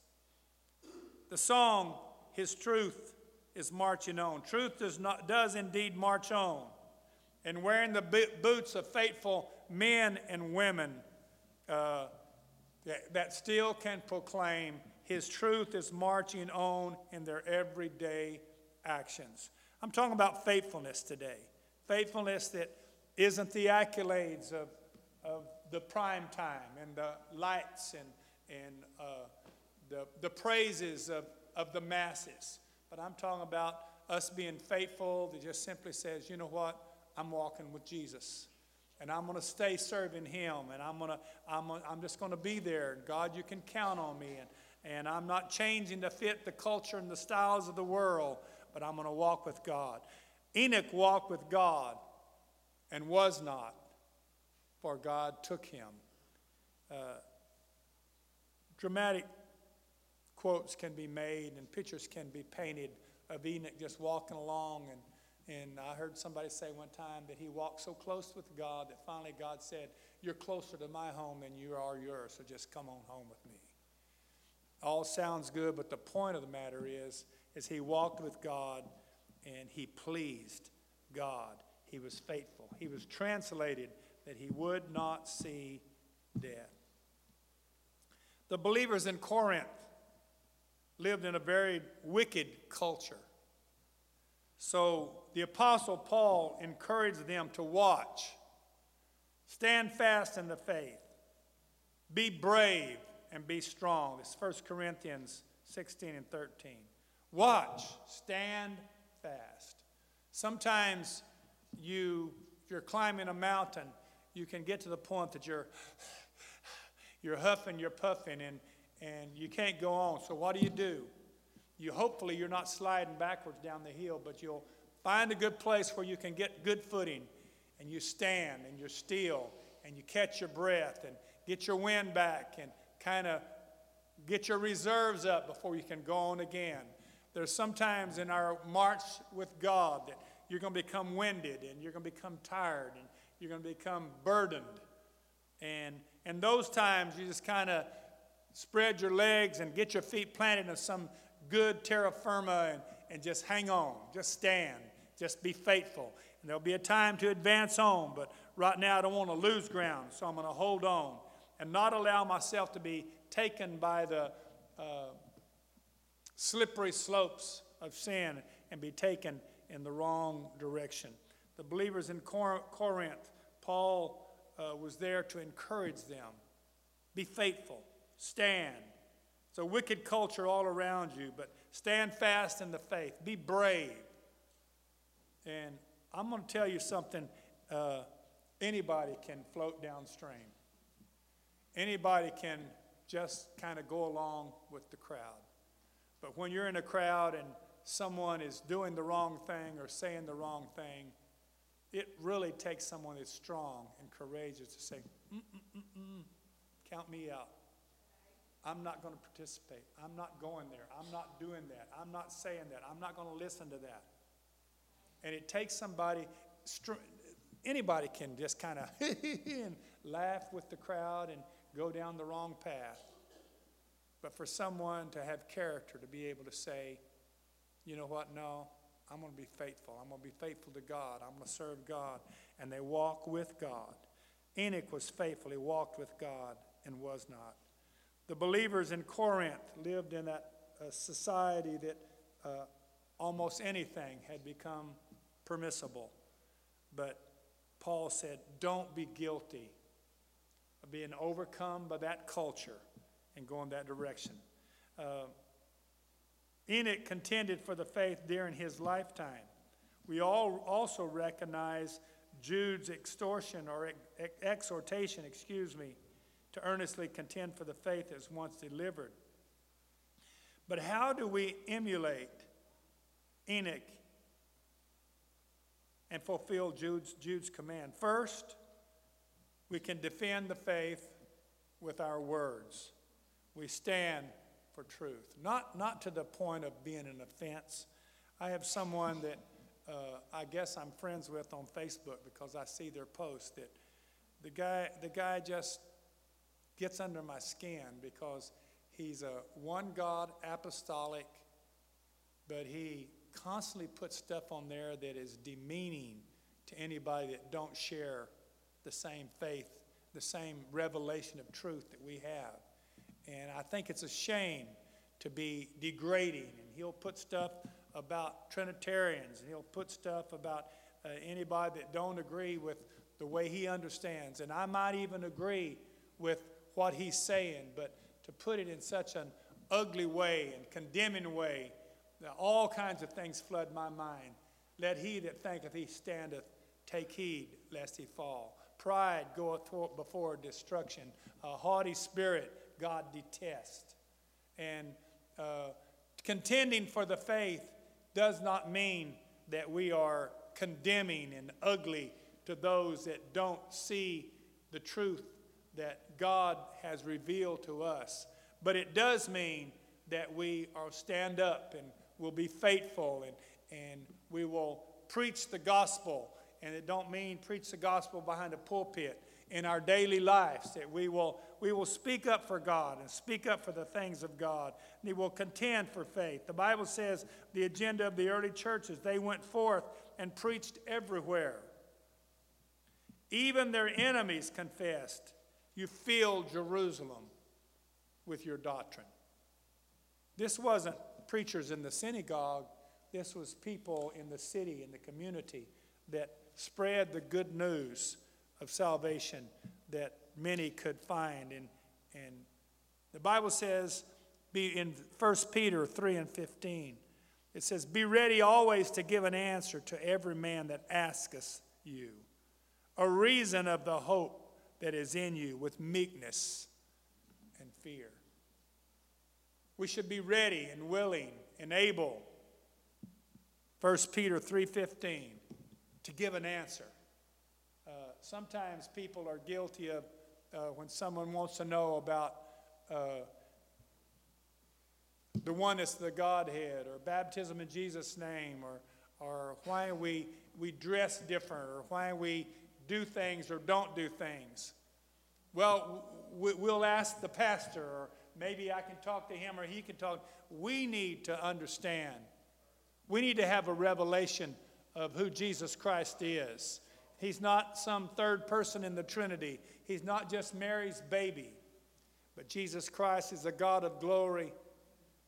The song, His Truth is Marching On. Truth does, not, does indeed march on. And wearing the boots of faithful men and women uh, that, that still can proclaim His truth is marching on in their everyday actions. I'm talking about faithfulness today. Faithfulness that isn't the accolades of, of the prime time and the lights and, and uh, the, the praises of, of the masses. But I'm talking about us being faithful that just simply says, you know what? I'm walking with Jesus. And I'm going to stay serving him. And I'm, gonna, I'm, I'm just going to be there. God, you can count on me. And, and I'm not changing to fit the culture and the styles of the world, but I'm going to walk with God. Enoch walked with God and was not, for God took him. Uh, dramatic quotes can be made and pictures can be painted of Enoch just walking along. And, and I heard somebody say one time that he walked so close with God that finally God said, You're closer to my home than you are yours, so just come on home with me. All sounds good, but the point of the matter is, is he walked with God and he pleased God. He was faithful. He was translated that he would not see death. The believers in Corinth lived in a very wicked culture. So the Apostle Paul encouraged them to watch, stand fast in the faith, be brave, and be strong. It's 1 Corinthians 16 and 13. Watch, stand fast. Sometimes you, you're climbing a mountain, you can get to the point that you're, you're huffing, you're puffing, and, and you can't go on. So what do you do? You hopefully you're not sliding backwards down the hill, but you'll find a good place where you can get good footing, and you stand and you're still, and you catch your breath and get your wind back and kind of get your reserves up before you can go on again. There's sometimes in our march with God that you're going to become winded and you're going to become tired and you're going to become burdened. And in those times, you just kind of spread your legs and get your feet planted in some good terra firma and, and just hang on. Just stand. Just be faithful. And there'll be a time to advance on, but right now I don't want to lose ground, so I'm going to hold on and not allow myself to be taken by the uh, slippery slopes of sin and be taken in the wrong direction. The believers in Corinth, Paul uh, was there to encourage them. Be faithful, stand. It's a wicked culture all around you, but stand fast in the faith. Be brave. And I'm going to tell you something uh, anybody can float downstream, anybody can just kind of go along with the crowd. But when you're in a crowd and someone is doing the wrong thing or saying the wrong thing, it really takes someone that's strong and courageous to say, Mm-mm-mm-mm, count me out. I'm not going to participate. I'm not going there. I'm not doing that. I'm not saying that. I'm not going to listen to that. And it takes somebody, anybody can just kind of laugh with the crowd and go down the wrong path. But for someone to have character, to be able to say, you know what, no, I'm going to be faithful. I'm going to be faithful to God. I'm going to serve God. And they walk with God. Enoch was faithful. He walked with God and was not. The believers in Corinth lived in a, a society that uh, almost anything had become permissible. But Paul said, don't be guilty being overcome by that culture and going that direction. Uh, Enoch contended for the faith during his lifetime. We all also recognize Jude's extortion or ex- exhortation, excuse me, to earnestly contend for the faith that was once delivered. But how do we emulate Enoch and fulfill Jude's, Jude's command? First, we can defend the faith with our words. We stand for truth, not, not to the point of being an offense. I have someone that uh, I guess I'm friends with on Facebook because I see their post that the guy, the guy just gets under my skin because he's a one God apostolic, but he constantly puts stuff on there that is demeaning to anybody that don't share the same faith, the same revelation of truth that we have. And I think it's a shame to be degrading. And he'll put stuff about Trinitarians, and he'll put stuff about uh, anybody that don't agree with the way he understands. And I might even agree with what he's saying, but to put it in such an ugly way and condemning way, all kinds of things flood my mind. Let he that thinketh he standeth take heed lest he fall. Pride goeth before destruction. A haughty spirit God detests. And uh, contending for the faith does not mean that we are condemning and ugly to those that don't see the truth that God has revealed to us. But it does mean that we are stand up and will be faithful and, and we will preach the gospel. And it don't mean preach the gospel behind a pulpit in our daily lives, that we will, we will speak up for God and speak up for the things of God. And we will contend for faith. The Bible says the agenda of the early churches, they went forth and preached everywhere. Even their enemies confessed, You filled Jerusalem with your doctrine. This wasn't preachers in the synagogue, this was people in the city, in the community that spread the good news of salvation that many could find. And, and the Bible says, be in 1 Peter 3 and 15, it says, Be ready always to give an answer to every man that asketh you, a reason of the hope that is in you with meekness and fear. We should be ready and willing and able 1 Peter 3:15 to give an answer uh, sometimes people are guilty of uh, when someone wants to know about uh, the oneness of the Godhead or baptism in Jesus' name or, or why we, we dress different or why we do things or don't do things. Well, we'll ask the pastor, or maybe I can talk to him or he can talk. We need to understand. We need to have a revelation of who Jesus Christ is. He's not some third person in the Trinity. He's not just Mary's baby. But Jesus Christ is a God of glory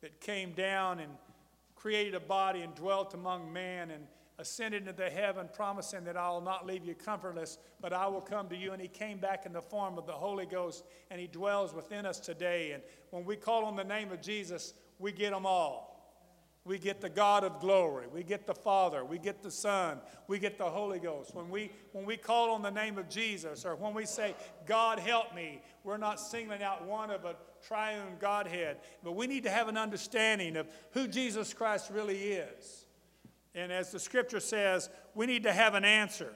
that came down and created a body and dwelt among man and ascended into the heaven, promising that I will not leave you comfortless, but I will come to you. And he came back in the form of the Holy Ghost, and he dwells within us today. And when we call on the name of Jesus, we get them all. We get the God of glory. We get the Father. We get the Son. We get the Holy Ghost. When we, when we call on the name of Jesus or when we say, God help me, we're not singling out one of a triune Godhead. But we need to have an understanding of who Jesus Christ really is. And as the scripture says, we need to have an answer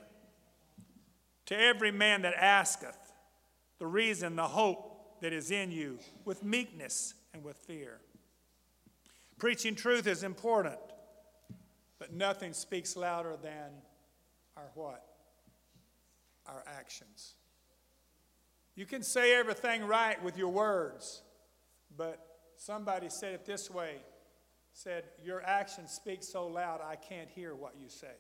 to every man that asketh the reason, the hope that is in you with meekness and with fear. Preaching truth is important, but nothing speaks louder than our what? Our actions. You can say everything right with your words, but somebody said it this way said, Your actions speak so loud, I can't hear what you say.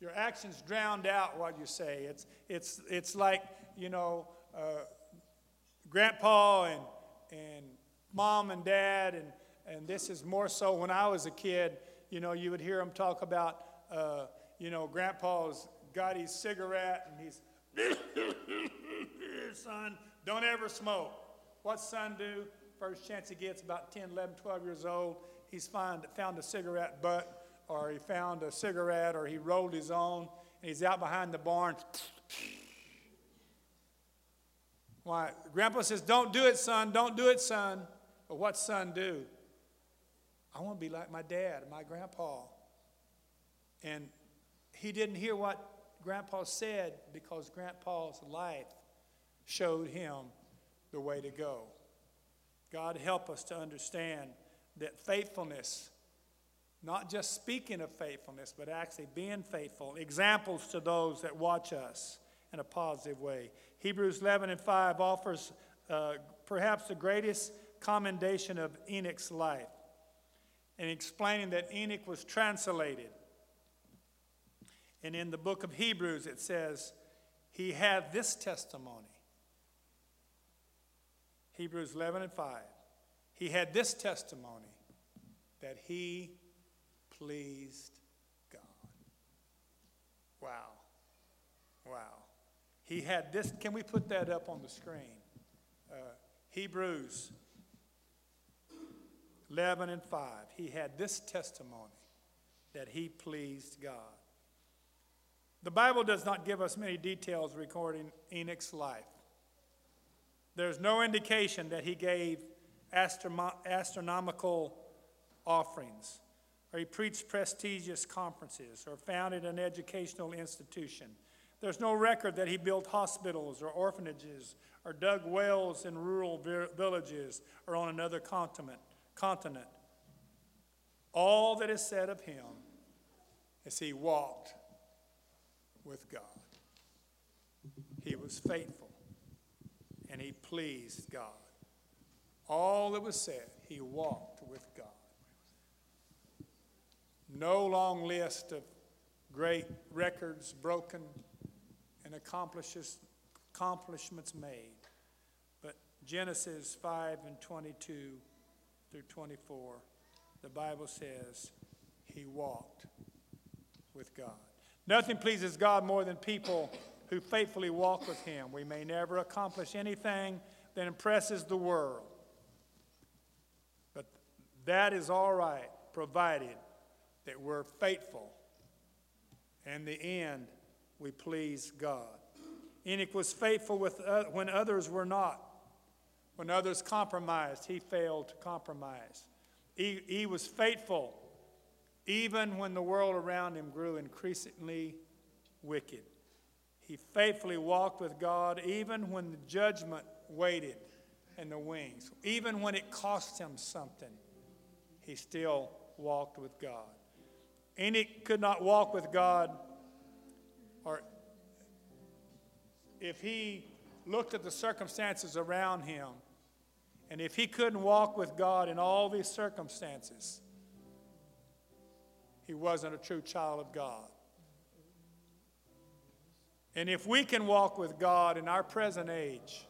Your actions drowned out what you say. It's, it's, it's like, you know, uh, grandpa and, and mom and dad and and this is more so when I was a kid, you know, you would hear them talk about, uh, you know, grandpa's got his cigarette and he's, son, don't ever smoke. What's son do? First chance he gets, about 10, 11, 12 years old, he's find, found a cigarette butt or he found a cigarette or he rolled his own and he's out behind the barn. Why? Grandpa says, Don't do it, son. Don't do it, son. But what's son do? I want to be like my dad, my grandpa. And he didn't hear what grandpa said because grandpa's life showed him the way to go. God help us to understand that faithfulness, not just speaking of faithfulness, but actually being faithful, examples to those that watch us in a positive way. Hebrews 11 and 5 offers uh, perhaps the greatest commendation of Enoch's life and explaining that Enoch was translated. And in the book of Hebrews, it says, He had this testimony. Hebrews 11 and 5. He had this testimony that he pleased God. Wow. Wow. He had this. Can we put that up on the screen? Uh, Hebrews 11 and 5. He had this testimony that he pleased God. The Bible does not give us many details regarding Enoch's life. There's no indication that he gave astronomical offerings, or he preached prestigious conferences, or founded an educational institution. There's no record that he built hospitals or orphanages or dug wells in rural villages or on another continent. Continent. All that is said of him is he walked with God. He was faithful and he pleased God. All that was said, he walked with God. No long list of great records broken and accomplishments made, but Genesis 5 and 22 through 24, the Bible says he walked with God. Nothing pleases God more than people who faithfully walk with him. We may never accomplish anything that impresses the world. But that is all right, provided that we're faithful. And the end, we please God. Enoch was faithful with, uh, when others were not. When others compromised, he failed to compromise. He, he was faithful even when the world around him grew increasingly wicked. He faithfully walked with God even when the judgment waited in the wings. Even when it cost him something, he still walked with God. Enoch could not walk with God, or if he looked at the circumstances around him, and if he couldn't walk with God in all these circumstances, he wasn't a true child of God. And if we can walk with God in our present age,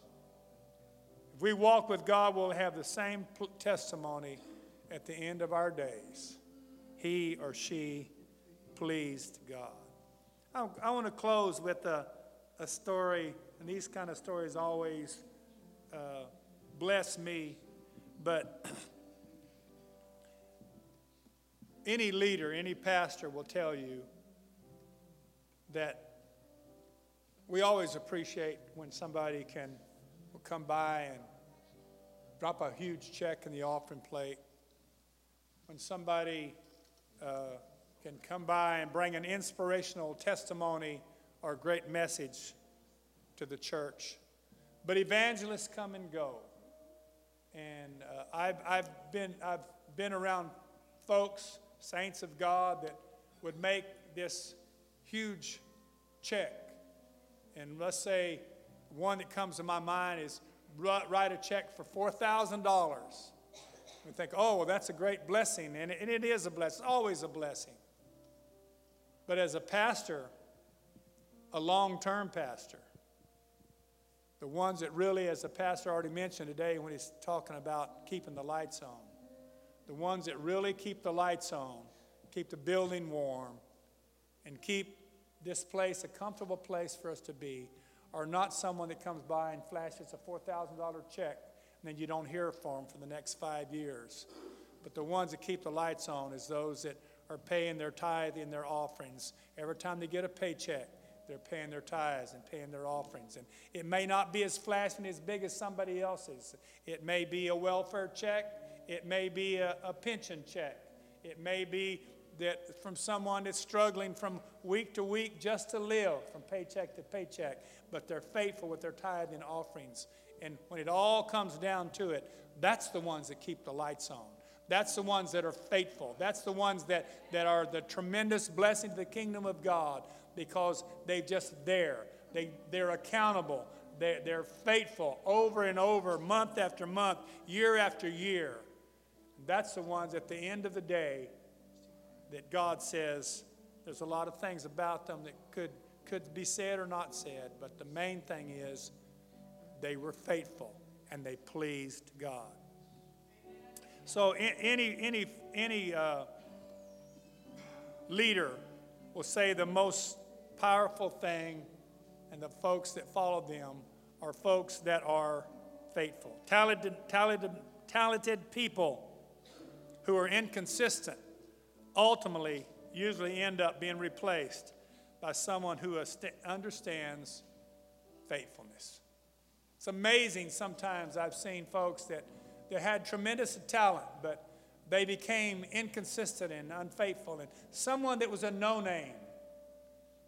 if we walk with God, we'll have the same testimony at the end of our days. He or she pleased God. I, I want to close with a, a story, and these kind of stories always uh, bless me, but any leader, any pastor will tell you that we always appreciate when somebody can come by and drop a huge check in the offering plate. When somebody uh, can come by and bring an inspirational testimony or great message to the church. But evangelists come and go. And uh, I've, I've, been, I've been around folks, saints of God, that would make this huge check and let's say one that comes to my mind is write a check for $4,000. We think, oh, well, that's a great blessing. And it, and it is a blessing, always a blessing. But as a pastor, a long term pastor, the ones that really, as the pastor already mentioned today when he's talking about keeping the lights on, the ones that really keep the lights on, keep the building warm, and keep this place a comfortable place for us to be, are not someone that comes by and flashes a $4,000 check and then you don't hear from them for the next five years. But the ones that keep the lights on is those that are paying their tithe and their offerings. Every time they get a paycheck, they're paying their tithes and paying their offerings. And it may not be as flashy as big as somebody else's. It may be a welfare check. It may be a, a pension check. It may be that from someone that's struggling from week to week just to live, from paycheck to paycheck, but they're faithful with their tithe and offerings. And when it all comes down to it, that's the ones that keep the lights on. That's the ones that are faithful. That's the ones that, that are the tremendous blessing to the kingdom of God because they're just there. They, they're accountable. They're, they're faithful over and over, month after month, year after year. That's the ones at the end of the day that God says there's a lot of things about them that could could be said or not said, but the main thing is they were faithful and they pleased God. So any any any uh, leader will say the most powerful thing, and the folks that follow them are folks that are faithful, talented, talented, talented people who are inconsistent. Ultimately, usually end up being replaced by someone who understands faithfulness. It's amazing sometimes I've seen folks that they had tremendous talent, but they became inconsistent and unfaithful. And someone that was a no name.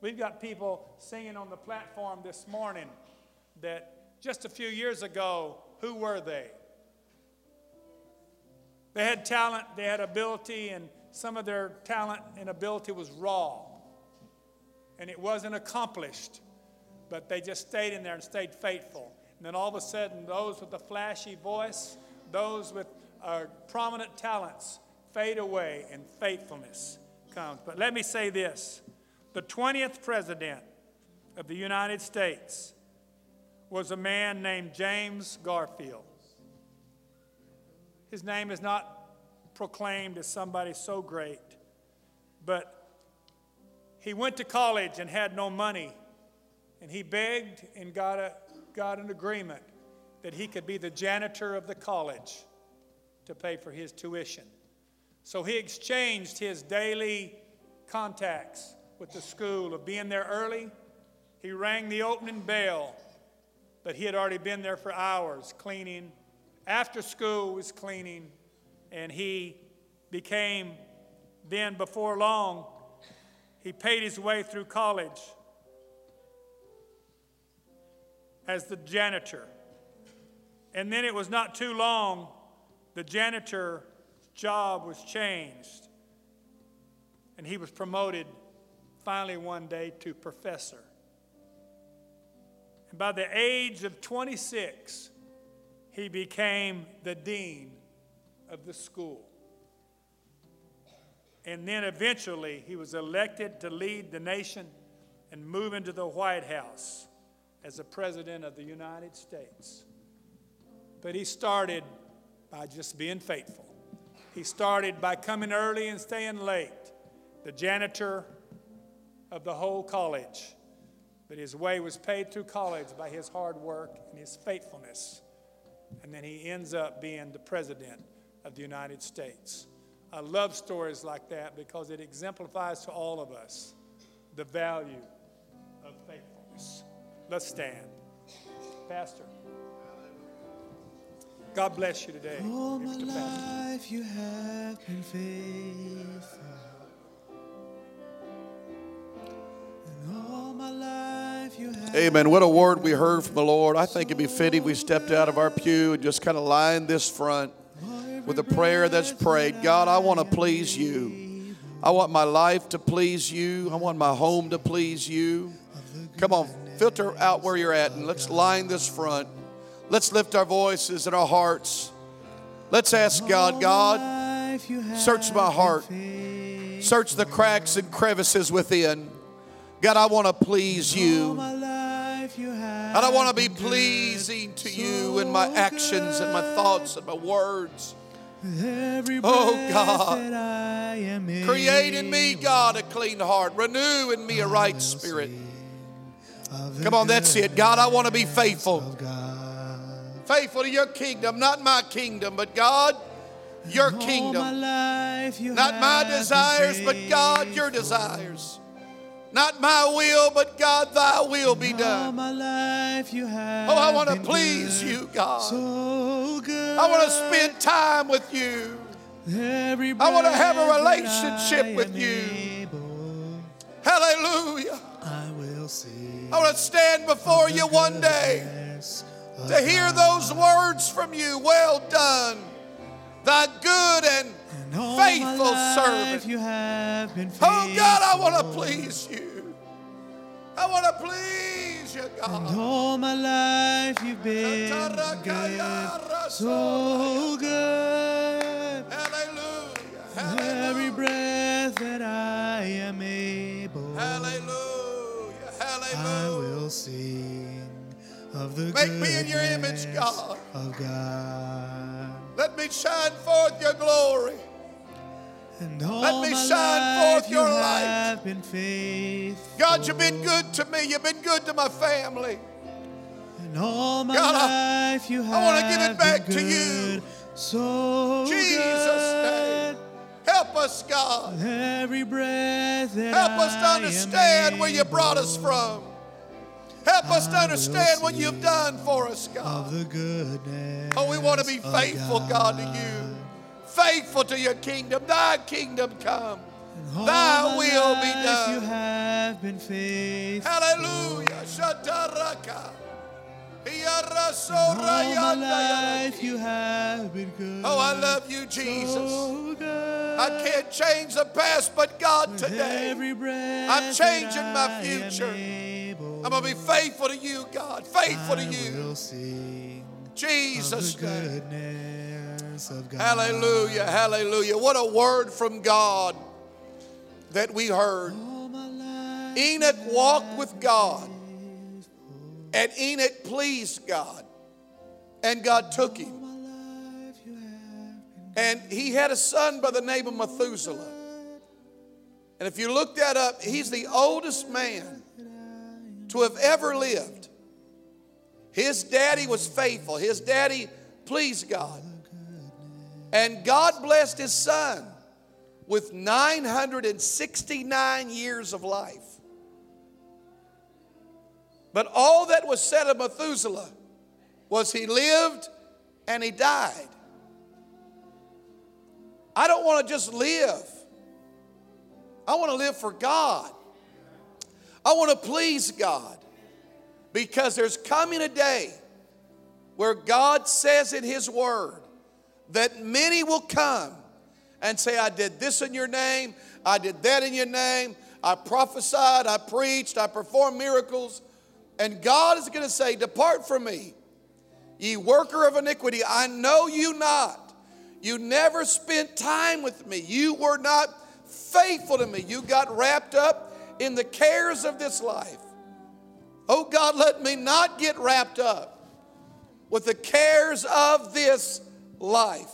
We've got people singing on the platform this morning that just a few years ago, who were they? They had talent, they had ability, and some of their talent and ability was raw. And it wasn't accomplished, but they just stayed in there and stayed faithful. And then all of a sudden, those with the flashy voice, those with uh, prominent talents fade away and faithfulness comes. But let me say this the 20th president of the United States was a man named James Garfield. His name is not proclaimed as somebody so great, but he went to college and had no money, and he begged and got, a, got an agreement that he could be the janitor of the college to pay for his tuition. So he exchanged his daily contacts with the school of being there early. He rang the opening bell, but he had already been there for hours cleaning. After school was cleaning, and he became then before long he paid his way through college as the janitor. And then it was not too long, the janitor job was changed. And he was promoted finally one day to professor. And by the age of 26, he became the dean of the school. And then eventually he was elected to lead the nation and move into the White House as the President of the United States. But he started by just being faithful. He started by coming early and staying late, the janitor of the whole college. But his way was paid through college by his hard work and his faithfulness. And then he ends up being the President of the United States. I love stories like that because it exemplifies to all of us the value of faithfulness. Let's stand. Pastor. God bless you today. All my life you have been faithful. Amen. What a word we heard from the Lord. I think it'd be fitting we stepped out of our pew and just kind of lined this front with a prayer that's prayed. God, I want to please you. I want my life to please you. I want my home to please you. Come on, filter out where you're at and let's line this front. Let's lift our voices and our hearts. Let's ask God, God, search my heart, search the cracks and crevices within. God, I want to please you. And I want to be pleasing to you in my actions and my thoughts and my words. Oh God, create in me, God, a clean heart. Renew in me a right spirit. Come on, that's it. God, I want to be faithful faithful to your kingdom, not my kingdom, but God, your kingdom. Not my desires, but God, your desires. Not my will, but God, thy will be done. oh, I want to please you, God. I want to spend time with you. I want to have a relationship with you. Hallelujah. I will see. I want to stand before you one day to hear those words from you. Well done, thy good and, faithful servant. You have been oh God, I want to please you. I want to please you, God. And all my life you've been good, so good. Hallelujah. Hallelujah. Every breath that I am able. Hallelujah. Hallelujah. Hallelujah. will sing of the Make me in your image, God. of God. Let me shine forth your glory. And all Let me shine forth your you light. have been faithful. God, you've been good to me. You've been good to my family. And all my God, I- life you have I wanna give it back to you. So Jesus' name. Help us, God. Every breath Help us to understand where you brought us from. Help us to understand what you've done for us, Of God. Oh, we want to be faithful, God, to you. Faithful to your kingdom. Thy kingdom come. Thy will be done. You have been faithful. Hallelujah. Shataraka. All my life you have been good. Oh, I love you, Jesus. So. I can't change the past, but God, today, I'm changing my future. I'm going to be faithful to you, God. Faithful to you. Jesus' name. goodness of God. Hallelujah, hallelujah. What a word from God that we heard. All my life Enoch walked with God, and Enoch pleased God, and God took him. my life you have been And he had a son by the name of Methuselah. And if you look that up, he's the oldest man to have ever lived. His daddy was faithful, his daddy pleased God. And God blessed his son with 969 years of life. But all that was said of Methuselah was he lived and he died. I don't want to just live. I want to live for God. I want to please God because there's coming a day where God says in His Word that many will come and say, I did this in your name, I did that in your name, I prophesied, I preached, I performed miracles. And God is going to say, Depart from me, ye worker of iniquity, I know you not. You never spent time with me. You were not faithful to me. You got wrapped up in the cares of this life. Oh God, let me not get wrapped up with the cares of this life.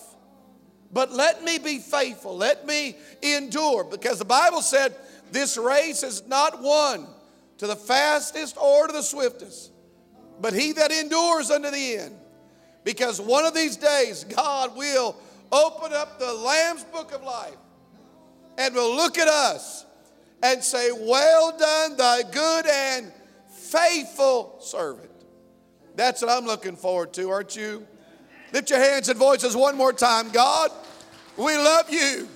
But let me be faithful. Let me endure. Because the Bible said this race is not won to the fastest or to the swiftest, but he that endures unto the end. Because one of these days, God will open up the Lamb's book of life and will look at us and say, Well done, thy good and faithful servant. That's what I'm looking forward to, aren't you? Lift your hands and voices one more time. God, we love you.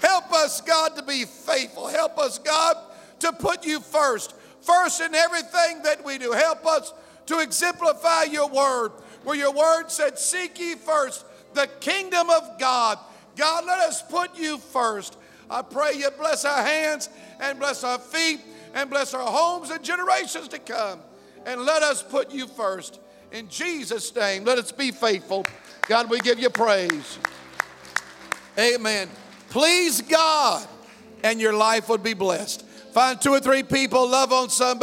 Help us, God, to be faithful. Help us, God, to put you first. First in everything that we do. Help us to exemplify your word, where your word said, Seek ye first the kingdom of God. God, let us put you first. I pray you bless our hands and bless our feet and bless our homes and generations to come. And let us put you first. In Jesus' name, let us be faithful. God, we give you praise. Amen. Please God, and your life would be blessed. Find two or three people, love on somebody.